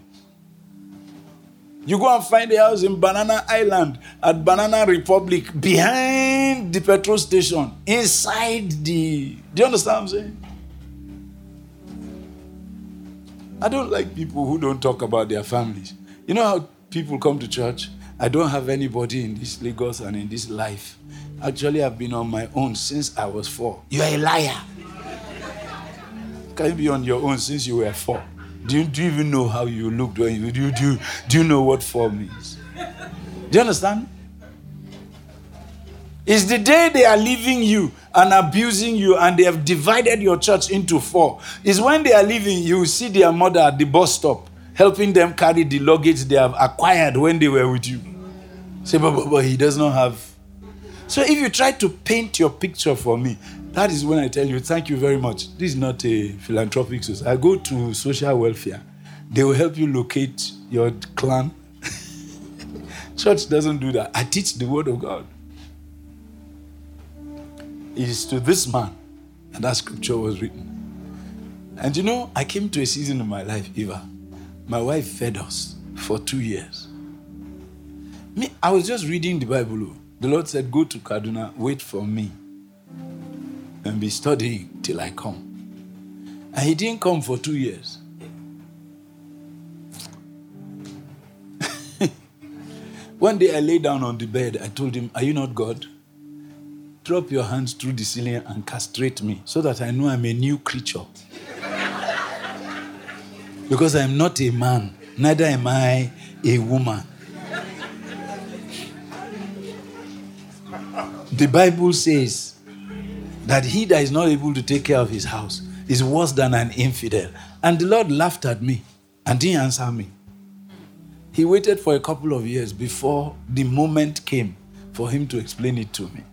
You go and find a house in Banana Island at Banana Republic behind the petrol station, inside the. Do you understand what I'm saying? I don't like people who don't talk about their families. You know how people come to church? I don't have anybody in this Lagos and in this life. Actually, I've been on my own since I was four. You're a liar. Can you be on your own since you were four? Do you, do you even know how you looked when you do, do, do you know what four means? Do you understand? It's the day they are leaving you and abusing you and they have divided your church into four. Is when they are leaving, you see their mother at the bus stop helping them carry the luggage they have acquired when they were with you. Say, but, but, but he does not have. So if you try to paint your picture for me, that is when I tell you, thank you very much. This is not a philanthropic society. I go to social welfare. They will help you locate your clan. Church doesn't do that. I teach the word of God. It is to this man and that scripture was written. And you know, I came to a season in my life, Eva. My wife fed us for two years. Me, I was just reading the Bible. The Lord said, Go to Kaduna, wait for me and be studying till I come. And he didn't come for two years. One day I lay down on the bed. I told him, Are you not God? Drop your hands through the ceiling and castrate me so that I know I'm a new creature. Because I'm not a man, neither am I a woman. The Bible says that he that is not able to take care of his house is worse than an infidel. And the Lord laughed at me and didn't answer me. He waited for a couple of years before the moment came for him to explain it to me.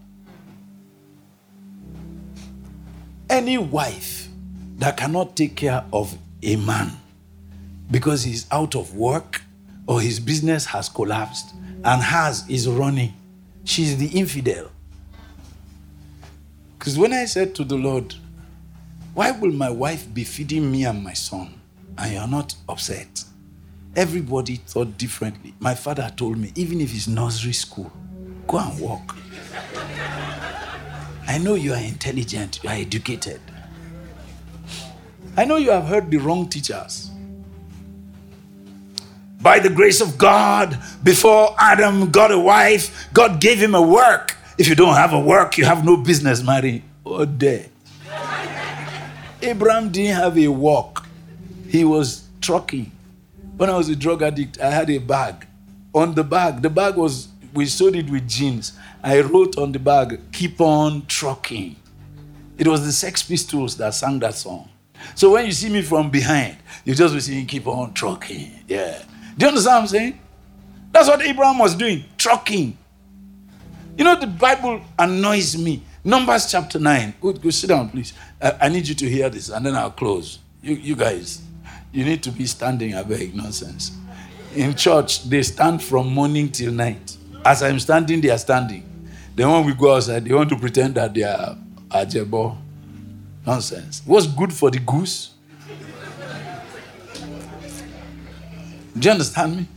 Any wife that cannot take care of a man because he's out of work or his business has collapsed and has is running, she's the infidel. Because when I said to the Lord, Why will my wife be feeding me and my son and you're not upset? Everybody thought differently. My father told me, even if it's nursery school, go and walk. I know you are intelligent, you are educated. I know you have heard the wrong teachers. By the grace of God, before Adam got a wife, God gave him a work. If you don't have a work, you have no business marrying. Oh, day. Abraham didn't have a work, he was trucking. When I was a drug addict, I had a bag. On the bag, the bag was, we sewed it with jeans. I wrote on the bag, keep on trucking. It was the Sex Pistols that sang that song. So when you see me from behind, you just be saying, keep on trucking. Yeah. Do you understand what I'm saying? That's what Abraham was doing, trucking. You know, the Bible annoys me. Numbers chapter 9. Go, go sit down, please. I, I, need you to hear this, and then I'll close. You, you guys, you need to be standing, I nonsense. In church, they stand from morning till night. As I'm standing, they are standing. Then when we go outside, they want to pretend that they are ajebo. Nonsense. What's good for the goose? Do you understand me?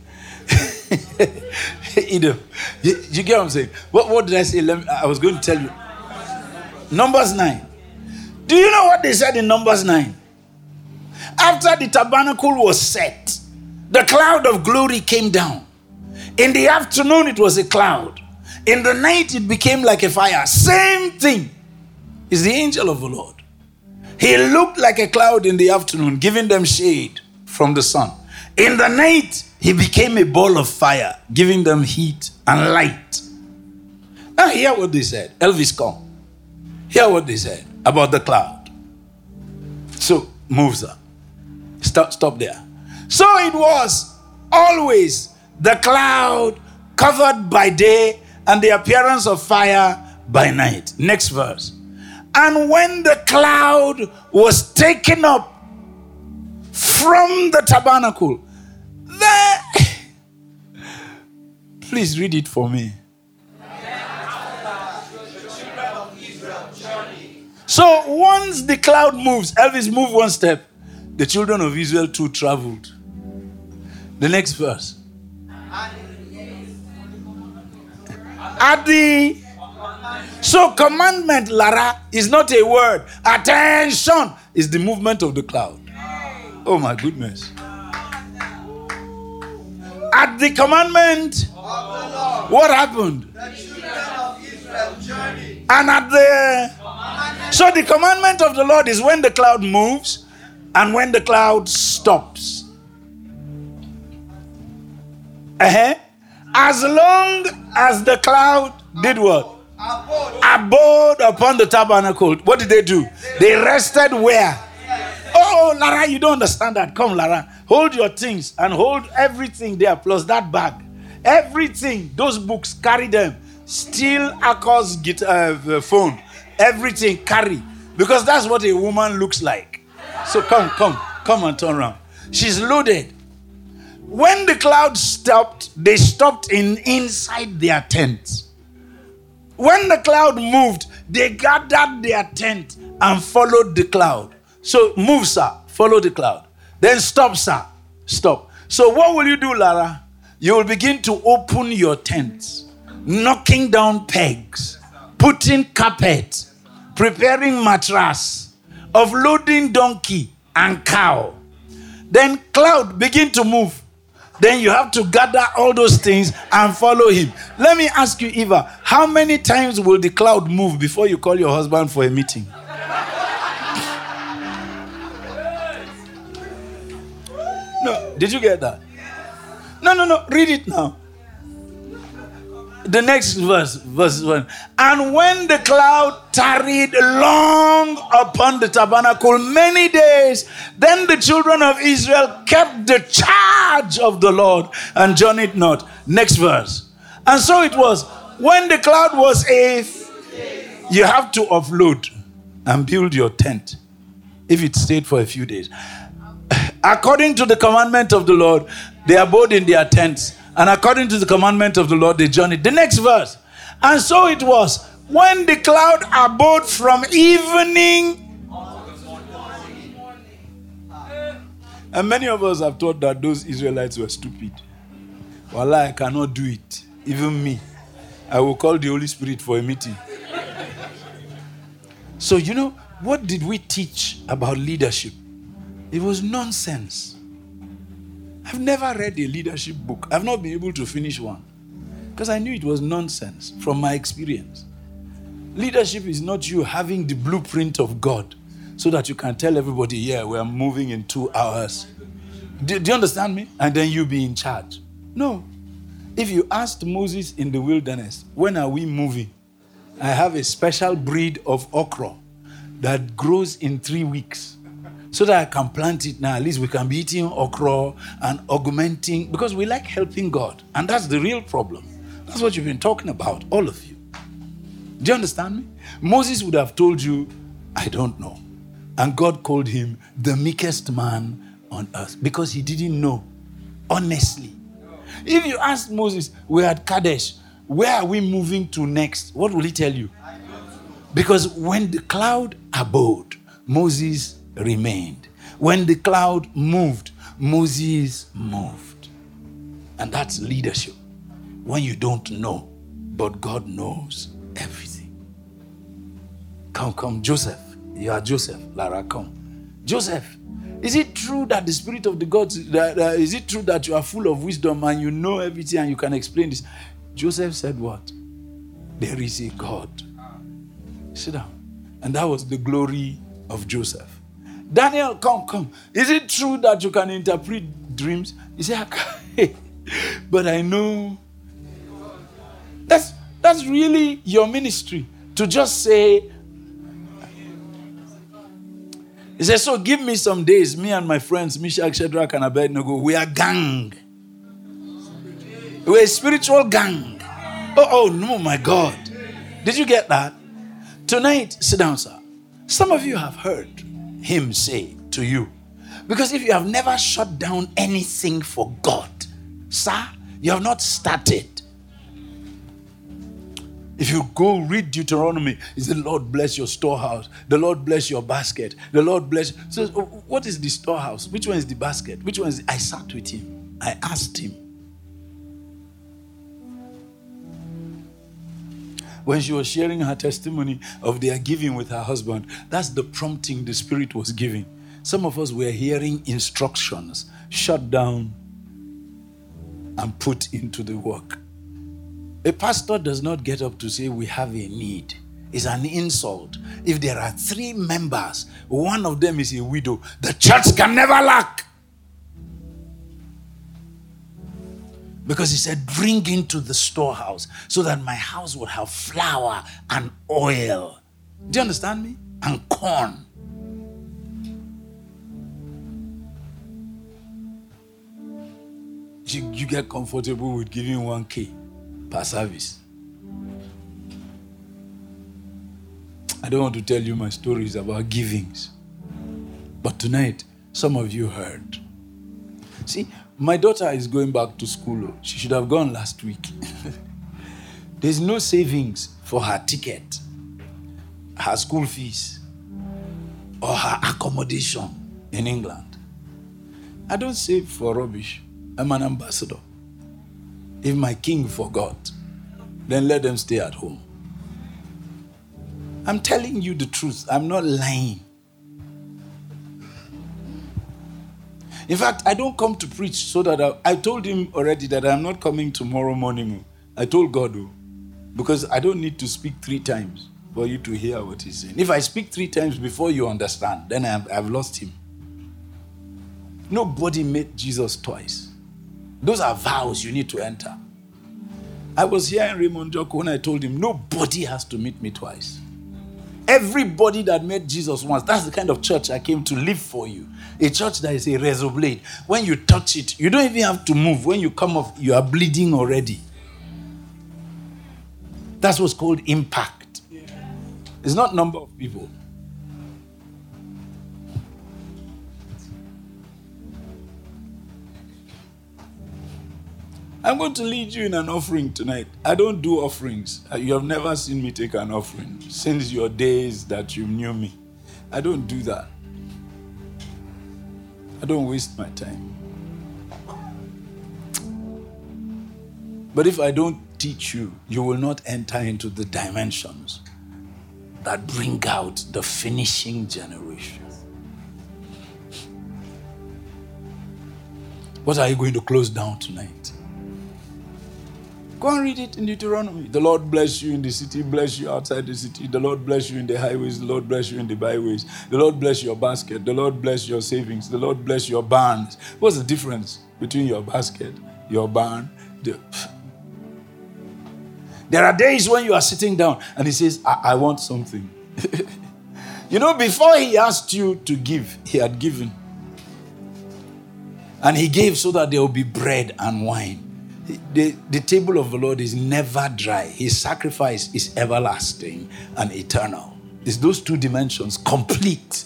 you, know, you, you, get what I'm saying? What, what did I say? Me, I was going to tell you. Numbers 9. Do you know what they said in Numbers 9? After the tabernacle was set, the cloud of glory came down. In the afternoon, it was a cloud. In the night, it became like a fire. Same thing is the angel of the Lord. He looked like a cloud in the afternoon, giving them shade from the sun. In the night, he became a ball of fire, giving them heat and light. Now, hear what they said. Elvis, come. Hear what they said about the cloud. So, moves up. Stop, stop there. So it was always the cloud covered by day and the appearance of fire by night. Next verse. And when the cloud was taken up from the tabernacle, there. Please read it for me. So once the cloud moves, Elvis moved one step, the children of Israel too traveled. The next verse. At the so commandment, Lara, is not a word. Attention is the movement of the cloud. Oh my goodness. At the commandment, of the Lord, what happened? And at the so the commandment of the Lord is when the cloud moves and when the cloud stops. Uh-huh. As long as the cloud did what? Abode upon the tabernacle. What did they do? They rested where? Oh, Lara, you don't understand that. Come, Lara. Hold your things and hold everything there, plus that bag. Everything, those books, carry them. Steal Akos uh, phone. Everything, carry. Because that's what a woman looks like. So come, come, come and turn around. She's loaded. When the cloud stopped, they stopped in inside their tent. When the cloud moved, they gathered their tent and followed the cloud. So move, sir. Follow the cloud. Then stop, sir. Stop. So what will you do, Lara? You will begin to open your tents, knocking down pegs, putting carpet, preparing mattress, offloading donkey and cow. Then cloud begin to move. Then you have to gather all those things and follow him. Let me ask you, Eva, how many times will the cloud move before you call your husband for a meeting? Did you get that? No, no, no. Read it now. the next verse, verse 1. And when the cloud tarried long upon the tabernacle many days, then the children of Israel kept the charge of the Lord and journeyed not. Next verse. And so it was when the cloud was a, you have to offload and build your tent if it stayed for a few days. According to the commandment of the Lord, they abode in their tents and according to the commandment of the Lord, they journeyed. The next verse. And so it was when the cloud abode from evening. And many of us have thought that those Israelites were stupid. Well, I cannot do it. Even me. I will call the Holy Spirit for a meeting. so, you know, what did we teach about leadership? It was nonsense. I've never read a leadership book. I've not been able to finish one because I knew it was nonsense from my experience. Leadership is not you having the blueprint of God so that you can tell everybody, yeah, we're moving in two hours. Do, do you understand me? And then you be in charge. No. If you asked Moses in the wilderness, when are we moving? I have a special breed of okra that grows in three weeks so that I can plant it now. At least we can be eating okra and augmenting because we like helping God. And that's the real problem. That's what you've been talking about, all of you. Do you understand me? Moses would have told you, I don't know. And God called him the meekest man on earth because he didn't know, honestly. If you ask Moses, we're at Kadesh, where are we moving to next? What will he tell you? Because when the cloud abode, Moses remained. When the cloud moved, Moses moved. And that's leadership. When you don't know, but God knows everything. Come, come, Joseph. You are Joseph. Lara, come. Joseph, is it true that the spirit of the gods, that, uh, is it true that you are full of wisdom and you know everything and you can explain this? Joseph said, What? There is a God. Sit down. And that was the glory of Joseph. Daniel, come, come. Is it true that you can interpret dreams? He said, but I know. That's that's really your ministry. To just say, he said, So give me some days. Me and my friends, Meshach, Shadrach, and Abednego, we are gang. We're a spiritual gang. Oh, oh, no, my God. Did you get that? Tonight, sit down, sir. Some of you have heard him say to you. Because if you have never shut down anything for God, sir, you have not started. If you go read Deuteronomy, is the Lord bless your storehouse, the Lord bless your basket, the Lord bless. So, what is the storehouse? Which one is the basket? Which one is? The... I sat with him. I asked him. When she was sharing her testimony of their giving with her husband, that's the prompting the Spirit was giving. Some of us were hearing instructions shut down and put into the work. A pastor does not get up to say, We have a need. It's an insult. If there are three members, one of them is a widow, the church can never lack. Because he said, Bring into the storehouse so that my house will have flour and oil. Do you understand me? And corn. You, you get comfortable with giving 1K per service. I don't want to tell you my stories about givings. But tonight, some of you heard. See, my daughter is going back to school. She should have gone last week. There's no savings for her ticket, her school fees, or her accommodation in England. I don't save for rubbish. I'm an ambassador. If my king forgot, then let them stay at home. I'm telling you the truth. I'm not lying. In fact, I don't come to preach so that I, I told him already that I'm not coming tomorrow morning. I told God, oh, because I don't need to speak three times for you to hear what he's saying. If I speak three times before you understand, then I've, I've lost him. Nobody met Jesus twice. Those are vows you need to enter. I was here in Raymond Joko when I told him, nobody has to meet me twice. Everybody that met Jesus once, that's the kind of church I came to live for you. A church that is a razor blade. When you touch it, you don't even have to move. When you come off, you are bleeding already. That's what's called impact. It's not number of people. I'm going to lead you in an offering tonight. I don't do offerings. Uh, you have never seen me take an offering since your days that you knew me. I don't do that. I don't waste my time. But if I don't teach you, you will not enter into the dimensions that bring out the finishing generation. What are you going to close down tonight? Go and read it in Deuteronomy. The Lord bless you in the city, bless you outside the city. The Lord bless you in the highways, the Lord bless you in the byways. The Lord bless your basket, the Lord bless your savings, the Lord bless your barns. What's the difference between your basket, your barn? The... There are days when you are sitting down and He says, I, I want something. you know, before He asked you to give, He had given. And He gave so that there will be bread and wine the, the table of the Lord is never dry. His sacrifice is everlasting and eternal. It's those two dimensions complete.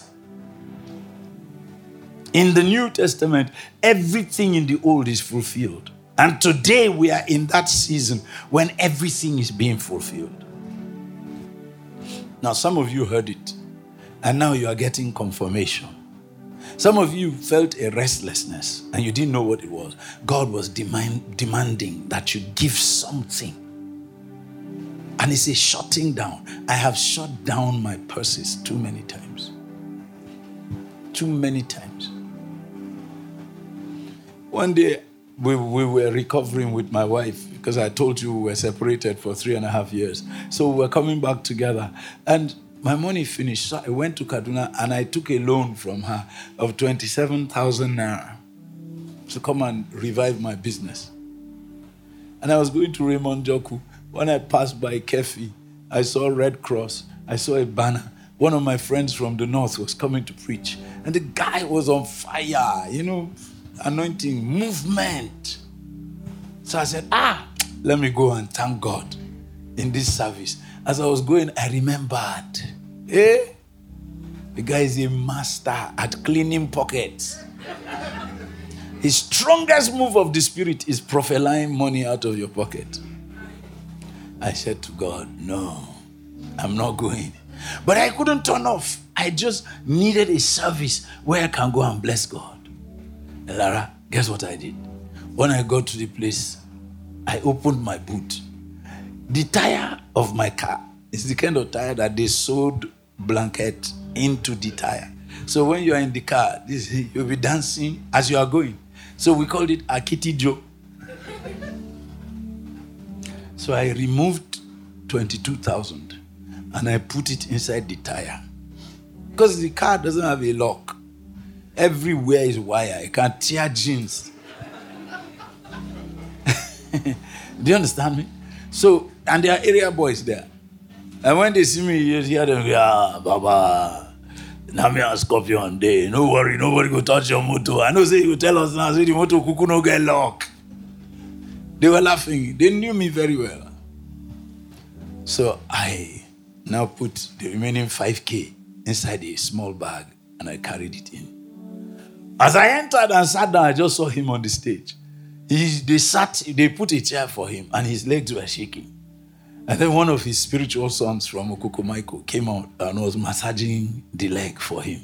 In the New Testament, everything in the Old is fulfilled. And today we are in that season when everything is being fulfilled. Now, some of you heard it, and now you are getting confirmation. Some of you felt a restlessness and you didn't know what it was. God was demand, demanding that you give something. And He says, shutting down. I have shut down my purses too many times. Too many times. One day, we, we were recovering with my wife because I told you we were separated for three and a half years. So we were coming back together. And my money finished. So I went to Kaduna and I took a loan from her of 27,000 naira to come and revive my business. And I was going to Raymond Joku. When I passed by Kefi, I saw Red Cross. I saw a banner. One of my friends from the north was coming to preach. And the guy was on fire, you know, anointing, movement. So I said, ah, let me go and thank God in this service. As I was going, I remembered Eh? The guy is a master at cleaning pockets. His strongest move of the spirit is prophesying money out of your pocket. I said to God, No, I'm not going. But I couldn't turn off. I just needed a service where I can go and bless God. And Lara, guess what I did? When I got to the place, I opened my boot. The tire of my car is the kind of tire that they sold blanket into the tire. So when you are in the car, this, you'll be dancing as you are going. So we called it Akiti Joe. So I removed 22,000 and I put it inside the tire. Because the car doesn't have a lock. Everywhere is wire. You can tear jeans. Do you understand me? So, and there are area boys there. And when they see me, you hear them, yeah, Baba. Now me a scorpion day. No worry, nobody go touch your motor. I know say you tell us now, say the motor kuku no get lock. They were laughing. They knew me very well. So I now put the remaining 5k inside a small bag and I carried it in. As I entered and sat down, I just saw him on the stage. He, they sat, they put a chair for him, and his legs were shaking. And then one of his spiritual sons from Okoko Michael came out and was massaging the leg for him.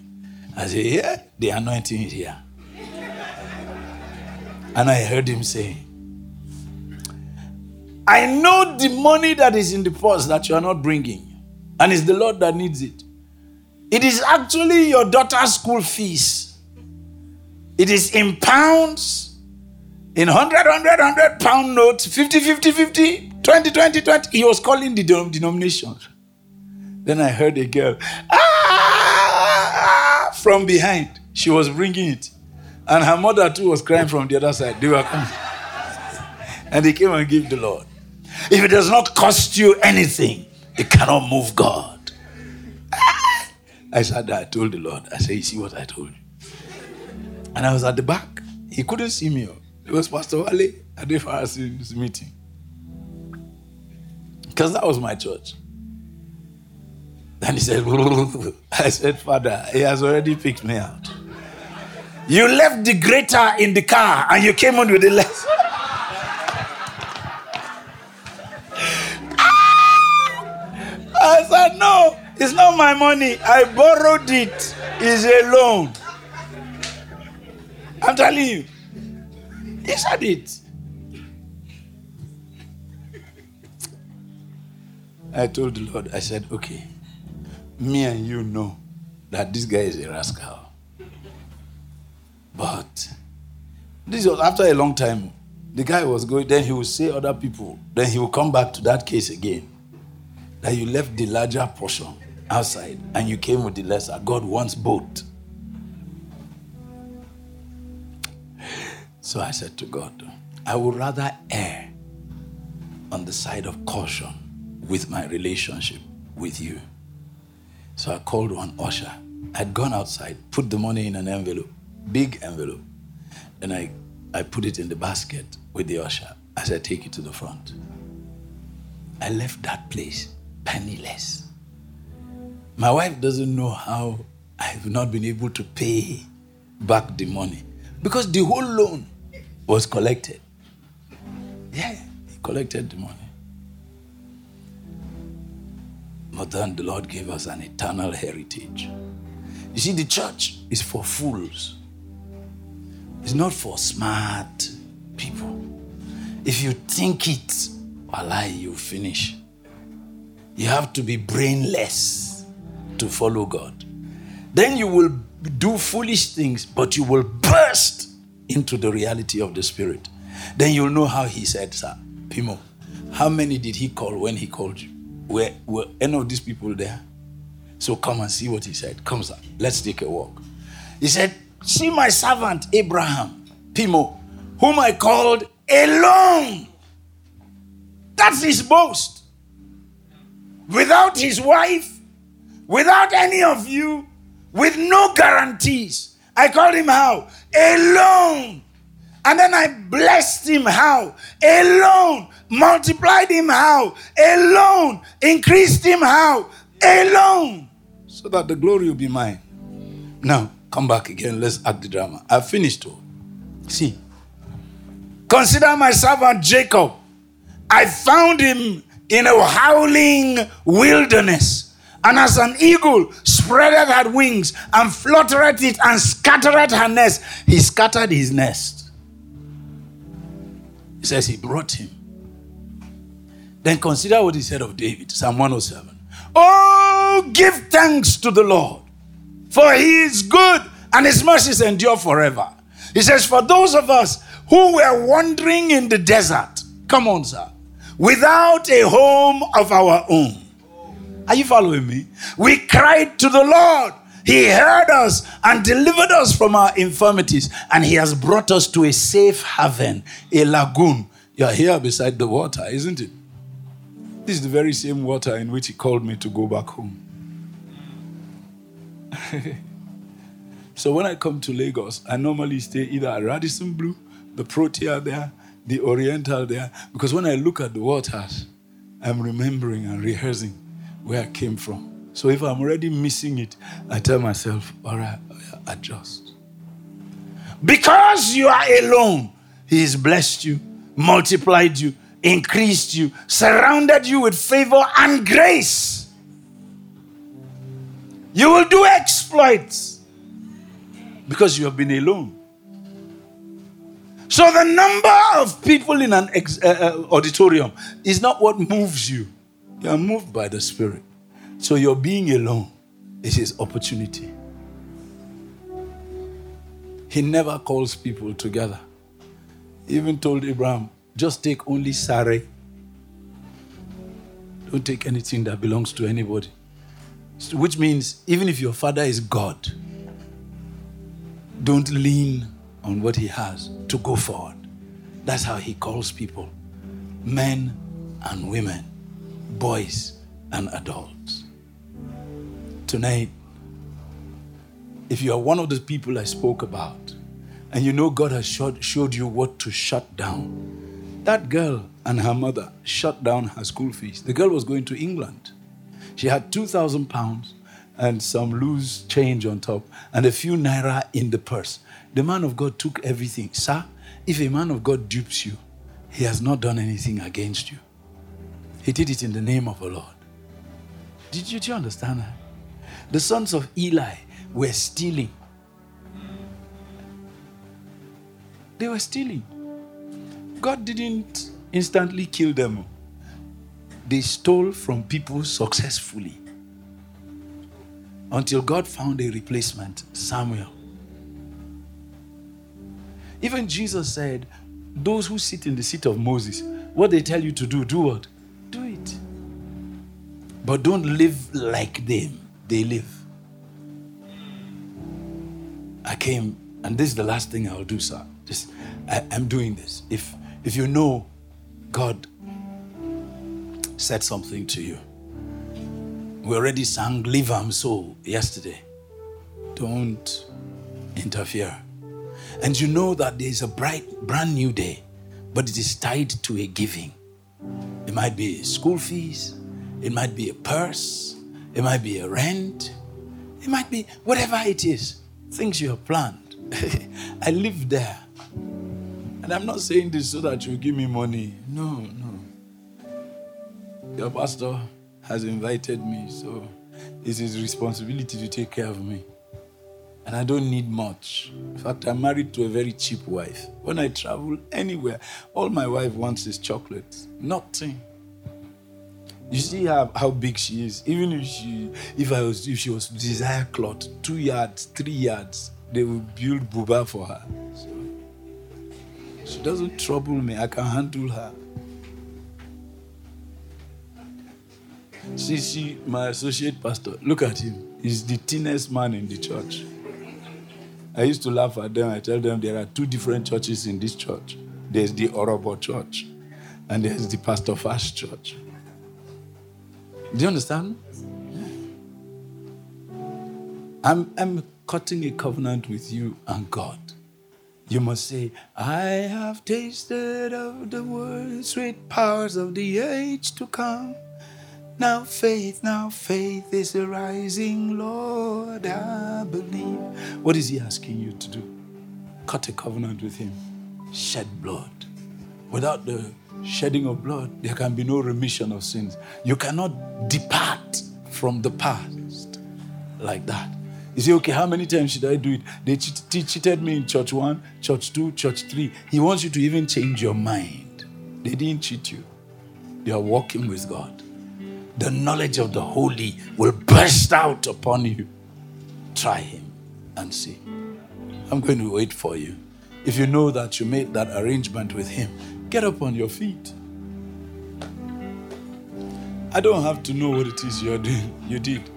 I said, Yeah, the anointing is here. and I heard him say, I know the money that is in the purse that you are not bringing, and it's the Lord that needs it. It is actually your daughter's school fees. It is in pounds, in 100, 100, 100 pound notes, 50, 50, 50, 20, 20, 20. He was calling the denominations. Then I heard a girl, ah, from behind. She was bringing it. And her mother too was crying from the other side. They were coming. and they came and gave the Lord. If it does not cost you anything, it cannot move God. I said. I told the Lord, I said, You see what I told you? And I was at the back. He couldn't see me. It was Pastor Wale at the first meeting. Because that was my church. Then he said, I said, Father, he has already picked me out. You left the greater in the car and you came on with the less. Ah! I said, No, it's not my money. I borrowed it. It's a loan. I'm telling you. He said it. I told the Lord, I said, okay, me and you know that this guy is a rascal. But this was after a long time. The guy was going, then he would say other people, then he will come back to that case again. That you left the larger portion outside and you came with the lesser. God wants both. So I said to God, I would rather err on the side of caution with my relationship with you. So I called one usher. I'd gone outside, put the money in an envelope, big envelope. and I, I put it in the basket with the usher. as I take it to the front. I left that place penniless. My wife doesn't know how I've not been able to pay back the money because the whole loan was collected. Yeah, he collected the money. But then the Lord gave us an eternal heritage. You see, the church is for fools, it's not for smart people. If you think it, Allah, you finish. You have to be brainless to follow God. Then you will do foolish things, but you will burst into the reality of the Spirit. Then you'll know how He said, Sir, Pimo, how many did He call when He called you? Were, were any of these people there? So come and see what He said. Come, sir, let's take a walk. He said, See my servant Abraham, Pimo, whom I called alone. That's his boast. Without his wife, without any of you, with no guarantees. I called him how? Alone. And then I blessed him how? Alone. Multiplied him how? Alone. Increased him how? Alone. So that the glory will be mine. Now, come back again. Let's act the drama. I've finished. All. See. Consider my servant Jacob. I found him in a howling wilderness. And as an eagle spreadeth her wings and fluttereth it and scattereth her nest, he scattered his nest. He says he brought him. Then consider what he said of David, Psalm 107. Oh, give thanks to the Lord, for he is good and his mercies endure forever. He says, For those of us who were wandering in the desert, come on, sir, without a home of our own. Are you following me? We cried to the Lord. He heard us and delivered us from our infirmities, and He has brought us to a safe haven, a lagoon. You're here beside the water, isn't it? This is the very same water in which He called me to go back home. so when I come to Lagos, I normally stay either at Radisson Blu, the Protea there, the Oriental there, because when I look at the waters, I'm remembering and rehearsing where I came from. So if I'm already missing it, I tell myself, all right, adjust. Because you are alone, He has blessed you, multiplied you, increased you, surrounded you with favor and grace. You will do exploits because you have been alone. So the number of people in an ex- uh, uh, auditorium is not what moves you. You are moved by the Spirit. So your being alone is his opportunity. He never calls people together. He even told Abraham, just take only Sarai. Don't take anything that belongs to anybody. Which means, even if your father is God, don't lean on what he has to go forward. That's how he calls people men and women, boys and adults. Tonight, if you are one of the people I spoke about, and you know God has showed, showed you what to shut down, that girl and her mother shut down her school fees. The girl was going to England. She had 2,000 pounds and some loose change on top and a few naira in the purse. The man of God took everything. Sir, if a man of God dupes you, he has not done anything against you. He did it in the name of the Lord. Did you, you understand that? The sons of Eli were stealing. They were stealing. God didn't instantly kill them. They stole from people successfully until God found a replacement, Samuel. Even Jesus said, Those who sit in the seat of Moses, what they tell you to do, do what? Do it. But don't live like them, they live. I came, and this is the last thing I'll do, sir. Just, I, I'm doing this. If if you know God said something to you, we already sang Leave Am So yesterday. Don't interfere. And you know that there is a bright, brand new day, but it is tied to a giving. It might be school fees, it might be a purse, it might be a rent, it might be whatever it is, things you have planned. I live there. And I'm not saying this so that you give me money. No, no. Your pastor has invited me, so it's his responsibility to take care of me. And I don't need much. In fact, I'm married to a very cheap wife. When I travel anywhere, all my wife wants is chocolates. Nothing. You see how, how big she is. Even if she if I was if she was desire cloth, two yards, three yards, they will build buba for her. So she doesn't trouble me. I can handle her. See, see, my associate pastor, look at him. He's the thinnest man in the church. I used to laugh at them. I tell them there are two different churches in this church. There's the Orobo church, and there's the Pastor Fast church. Do you understand? I'm, I'm cutting a covenant with you and God. You must say, I have tasted of the word, sweet powers of the age to come. Now faith, now faith is arising, Lord, I believe. What is he asking you to do? Cut a covenant with him. Shed blood. Without the shedding of blood, there can be no remission of sins. You cannot depart from the past like that. You say, okay, how many times should I do it? They che- cheated me in church one, church two, church three. He wants you to even change your mind. They didn't cheat you, you are walking with God. The knowledge of the holy will burst out upon you. Try Him and see. I'm going to wait for you. If you know that you made that arrangement with Him, get up on your feet. I don't have to know what it is you're doing. You did.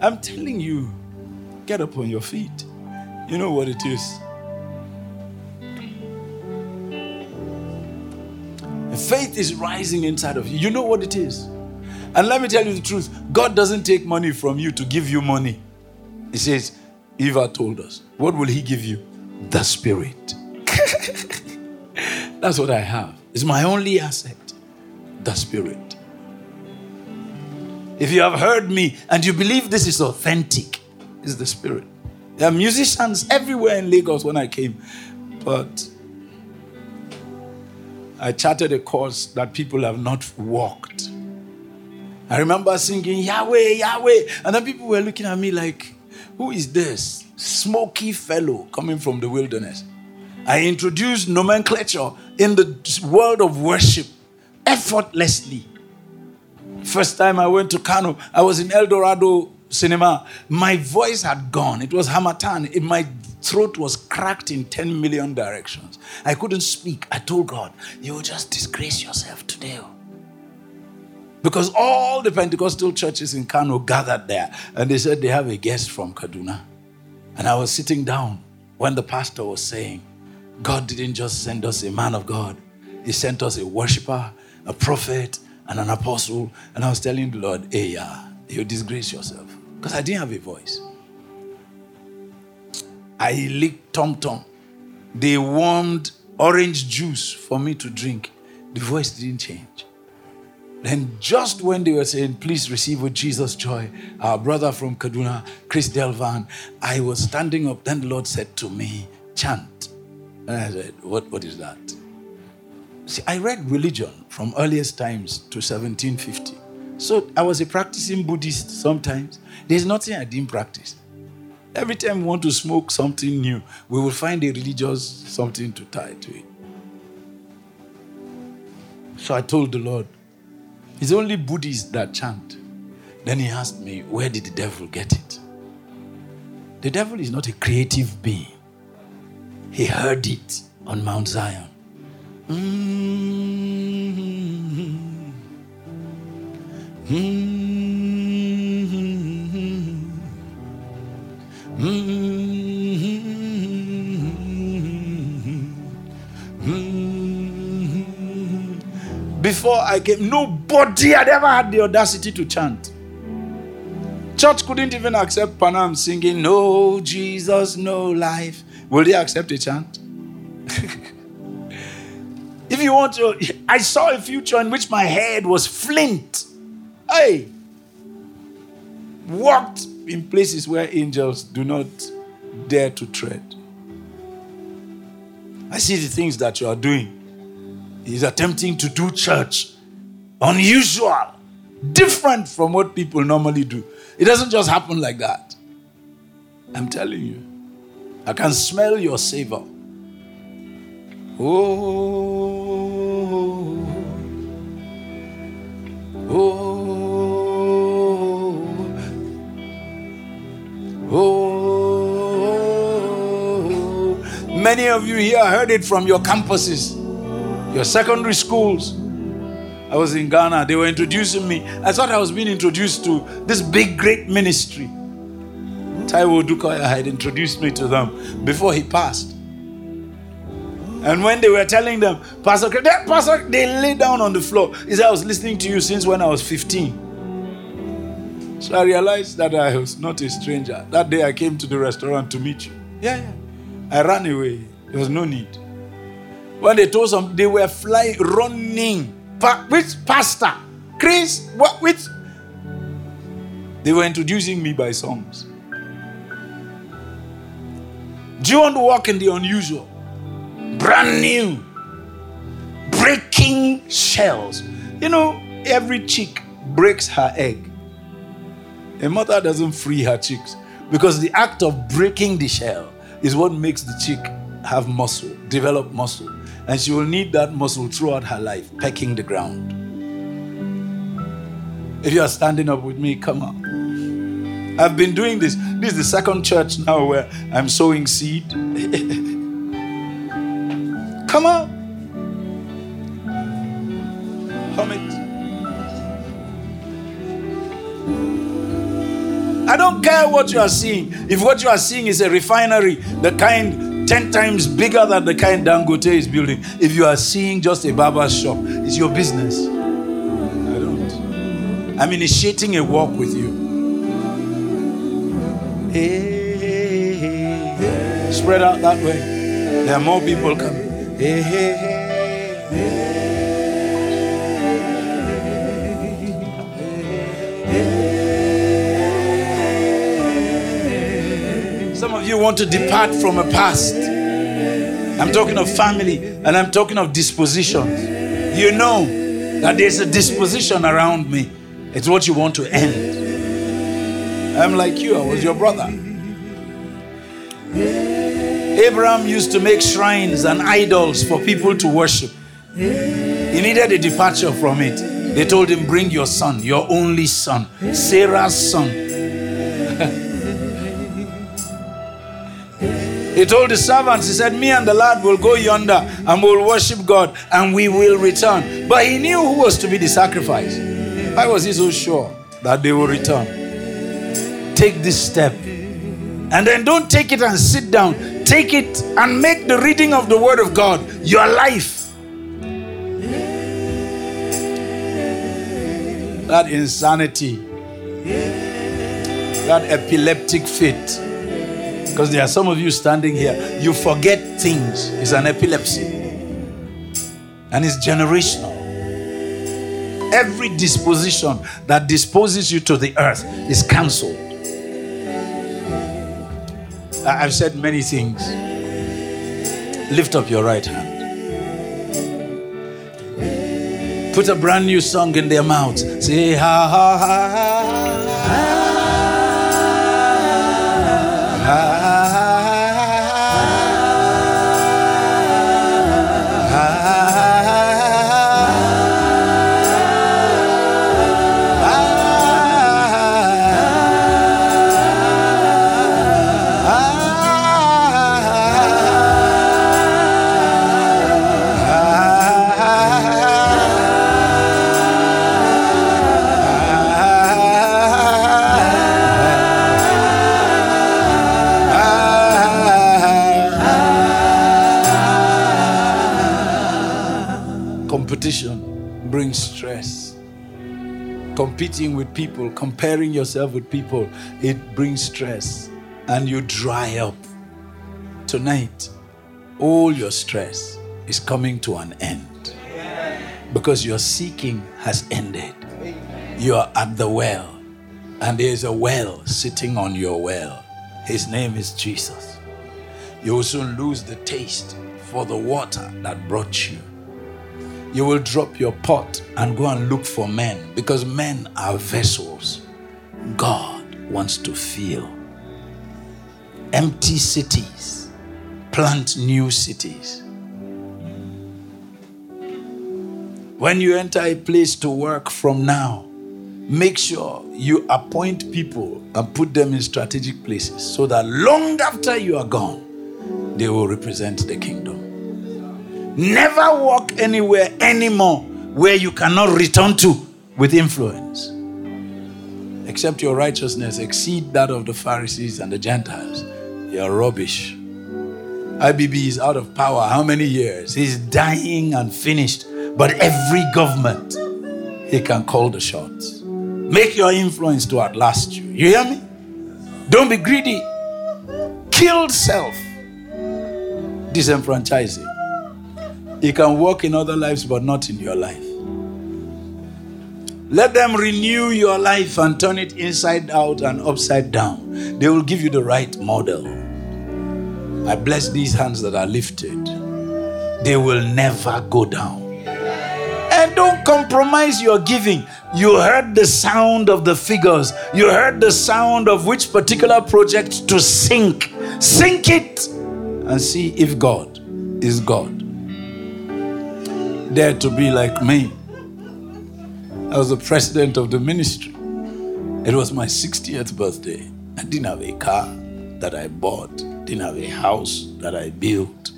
I'm telling you, get up on your feet. You know what it is. Faith is rising inside of you. You know what it is. And let me tell you the truth God doesn't take money from you to give you money. He says, Eva told us, What will He give you? The Spirit. That's what I have. It's my only asset. The Spirit. If you have heard me and you believe this is authentic, it's the Spirit. There are musicians everywhere in Lagos when I came, but I charted a course that people have not walked. I remember singing Yahweh, Yahweh, and then people were looking at me like, who is this smoky fellow coming from the wilderness? I introduced nomenclature in the world of worship effortlessly. First time I went to Kano, I was in El Dorado cinema. My voice had gone. It was harmattan. It, my throat was cracked in 10 million directions. I couldn't speak. I told God, You will just disgrace yourself today. oh." Because all the Pentecostal churches in Kano gathered there and they said they have a guest from Kaduna. And I was sitting down when the pastor was saying, God didn't just send us a man of God, He sent us a worshiper, a prophet, and an apostle. And I was telling the Lord, hey, yeah, you disgrace yourself. Because I didn't have a voice. I licked Tom Tom. They warmed orange juice for me to drink. The voice didn't change. Then, just when they were saying, Please receive with Jesus joy, our brother from Kaduna, Chris Delvan, I was standing up. Then the Lord said to me, Chant. And I said, What, what is that? See, I read religion from earliest times to 1750. So I was a practicing Buddhist sometimes. There's nothing I didn't practice. Every time we want to smoke something new, we will find a religious something to tie to it. So I told the Lord, it's only Buddhists that chant. Then he asked me, Where did the devil get it? The devil is not a creative being, he heard it on Mount Zion. Mm-hmm. Before I came, nobody had ever had the audacity to chant. Church couldn't even accept Panam singing, No Jesus, no life. Will they accept a chant? if you want to, I saw a future in which my head was flint. Hey, walked in places where angels do not dare to tread. I see the things that you are doing. He's attempting to do church unusual, different from what people normally do. It doesn't just happen like that. I'm telling you. I can smell your savor. Oh, oh. Oh, many of you here heard it from your campuses, your secondary schools. I was in Ghana, they were introducing me. I thought I was being introduced to this big, great ministry. Taiwo Odukoya had introduced me to them before he passed. And when they were telling them, Pastor, Pastor, they lay down on the floor. He said, I was listening to you since when I was 15. So I realized that I was not a stranger. That day I came to the restaurant to meet you. Yeah, yeah. I ran away. There was no need. When they told some, they were flying, running. Pa- which pastor? Chris? What? Which? They were introducing me by songs. Do you want to walk in the unusual? Brand new. Breaking shells. You know, every chick breaks her egg. A mother doesn't free her chicks because the act of breaking the shell is what makes the chick have muscle, develop muscle. And she will need that muscle throughout her life, pecking the ground. If you are standing up with me, come on. I've been doing this. This is the second church now where I'm sowing seed. come on. Come it. I don't care what you are seeing. If what you are seeing is a refinery, the kind 10 times bigger than the kind Dangote is building, if you are seeing just a barber shop, it's your business. I don't. I'm initiating a walk with you. Hey. Spread out that way. There are more people coming. You want to depart from a past. I'm talking of family and I'm talking of dispositions. You know that there's a disposition around me. It's what you want to end. I'm like you, I was your brother. Abraham used to make shrines and idols for people to worship. He needed a departure from it. They told him, Bring your son, your only son, Sarah's son. He told the servants, He said, Me and the lad will go yonder and we'll worship God and we will return. But he knew who was to be the sacrifice. Why was he so sure that they will return? Take this step. And then don't take it and sit down. Take it and make the reading of the Word of God your life. that insanity, that epileptic fit. Because there are some of you standing here, you forget things. It's an epilepsy. And it's generational. Every disposition that disposes you to the earth is cancelled. I've said many things. Lift up your right hand. Put a brand new song in their mouths. Say, ha, ha, ha, ha. Competing with people, comparing yourself with people, it brings stress and you dry up. Tonight, all your stress is coming to an end because your seeking has ended. You are at the well, and there is a well sitting on your well. His name is Jesus. You will soon lose the taste for the water that brought you you will drop your pot and go and look for men because men are vessels God wants to fill. Empty cities, plant new cities. When you enter a place to work from now, make sure you appoint people and put them in strategic places so that long after you are gone, they will represent the kingdom. Never walk anywhere anymore where you cannot return to with influence. Except your righteousness exceed that of the Pharisees and the Gentiles. You're rubbish. IBB is out of power how many years? He's dying and finished. But every government, he can call the shots. Make your influence to outlast you. You hear me? Don't be greedy. Kill self. Disenfranchise it. He can work in other lives, but not in your life. Let them renew your life and turn it inside out and upside down. They will give you the right model. I bless these hands that are lifted. They will never go down. And don't compromise your giving. You heard the sound of the figures, you heard the sound of which particular project to sink. Sink it and see if God is God dare to be like me. I was the president of the ministry. It was my 60th birthday. I didn't have a car that I bought, didn't have a house that I built.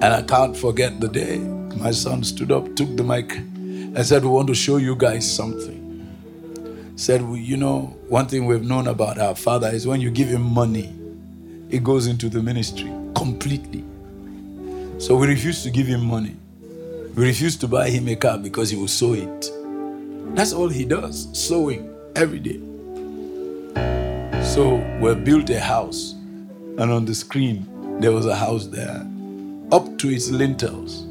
And I can't forget the day my son stood up, took the mic, and said, We want to show you guys something. Said, well, You know, one thing we've known about our father is when you give him money, it goes into the ministry completely. So we refused to give him money. We refused to buy him a car because he will sow it. That's all he does, sowing every day. So we built a house, and on the screen there was a house there, up to its lintels.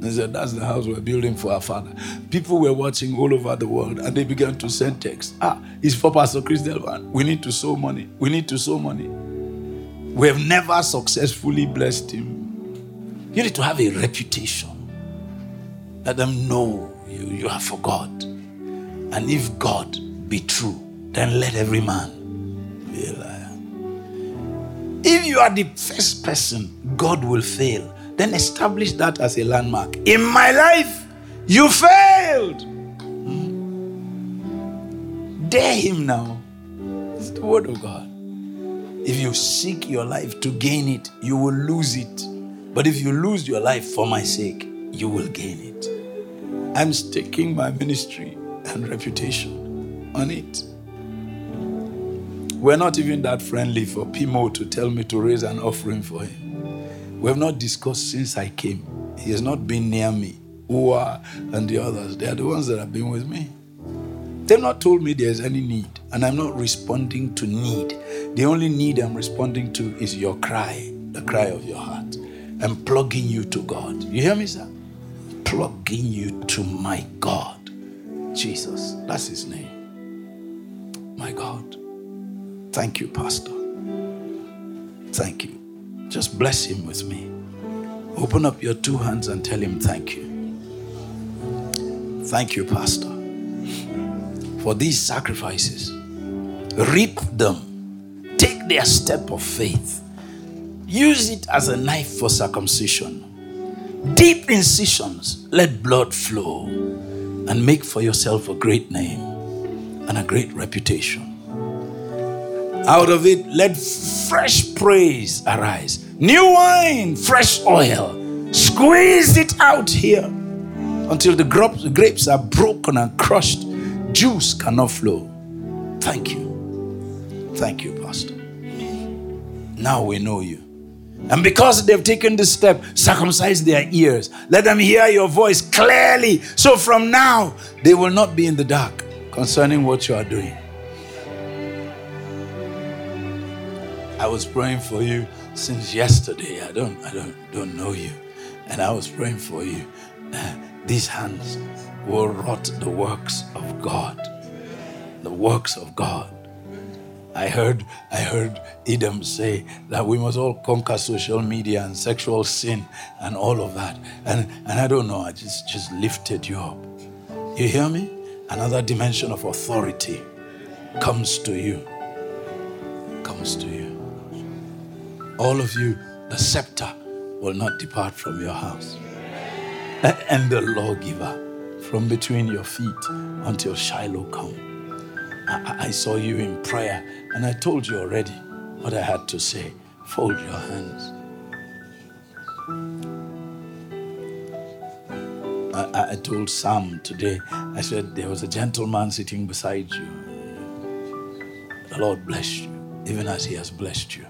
They said, That's the house we're building for our father. People were watching all over the world and they began to send texts. Ah, it's for Pastor Chris Delvan. We need to sow money. We need to sow money. We have never successfully blessed him you need to have a reputation. Let them know you, you are for God. And if God be true, then let every man be a liar. If you are the first person God will fail, then establish that as a landmark. In my life, you failed. Dare him now. It's the word of God. If you seek your life to gain it, you will lose it. But if you lose your life for my sake, you will gain it. I'm staking my ministry and reputation on it. We're not even that friendly for Pimo to tell me to raise an offering for him. We have not discussed since I came. He has not been near me. Ua, and the others. They are the ones that have been with me. They've not told me there's any need, and I'm not responding to need. The only need I'm responding to is your cry, the cry of your heart. I'm plugging you to God. You hear me, sir? Plugging you to my God. Jesus. That's his name. My God. Thank you, Pastor. Thank you. Just bless him with me. Open up your two hands and tell him thank you. Thank you, Pastor, for these sacrifices. Reap them. Take their step of faith. Use it as a knife for circumcision. Deep incisions, let blood flow and make for yourself a great name and a great reputation. Out of it, let fresh praise arise. New wine, fresh oil. Squeeze it out here until the grapes are broken and crushed. Juice cannot flow. Thank you. Thank you, Pastor. Now we know you. And because they've taken this step, circumcise their ears. Let them hear your voice clearly. So from now, they will not be in the dark concerning what you are doing. I was praying for you since yesterday. I don't, I don't, don't know you, and I was praying for you. Uh, these hands will wrought the works of God, the works of God. I heard, I heard Edom say that we must all conquer social media and sexual sin and all of that. And, and I don't know, I just, just lifted you up. You hear me? Another dimension of authority comes to you. Comes to you all of you, the scepter will not depart from your house. And the lawgiver from between your feet until Shiloh come. I, I saw you in prayer, and I told you already what I had to say. Fold your hands. I, I, told Sam today, I said, there was a gentleman sitting beside you. The Lord bless you, even as He has blessed you.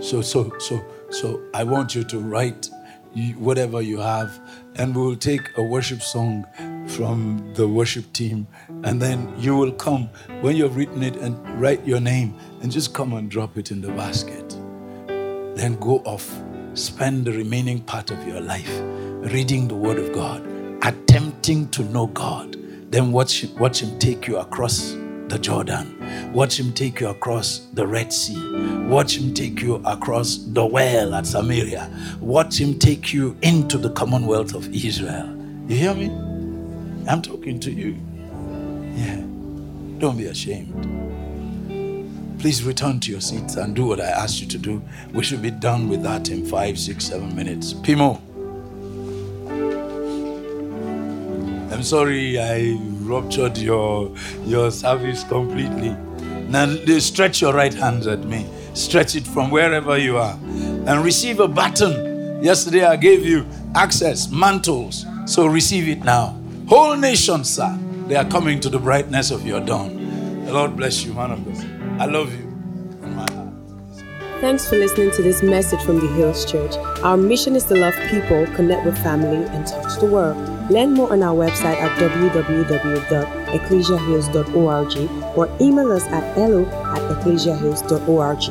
So, so, so, so I want you to write whatever you have, and we will take a worship song from the worship team, and then you will come when you've written it and write your name and just come and drop it in the basket. Then go off, spend the remaining part of your life reading the Word of God, attempting to know God. Then watch, watch Him take you across the Jordan. Watch him take you across the Red Sea. Watch him take you across the well at Samaria. Watch him take you into the commonwealth of Israel. You hear me? I'm talking to you. Yeah. Don't be ashamed. Please return to your seats and do what I asked you to do. We should be done with that in five, six, seven minutes. Pimo. I'm sorry I ruptured your, your service completely. Now stretch your right hands at me. Stretch it from wherever you are. And receive a baton. Yesterday I gave you access, mantles. So receive it now. Whole nation, sir. They are coming to the brightness of your dawn. The Lord bless you, man of God. I love you. Thanks for listening to this message from the Hills Church. Our mission is to love people, connect with family, and touch the world. Learn more on our website at www.ecclesiahills.org or email us at hello at ecclesiahills.org.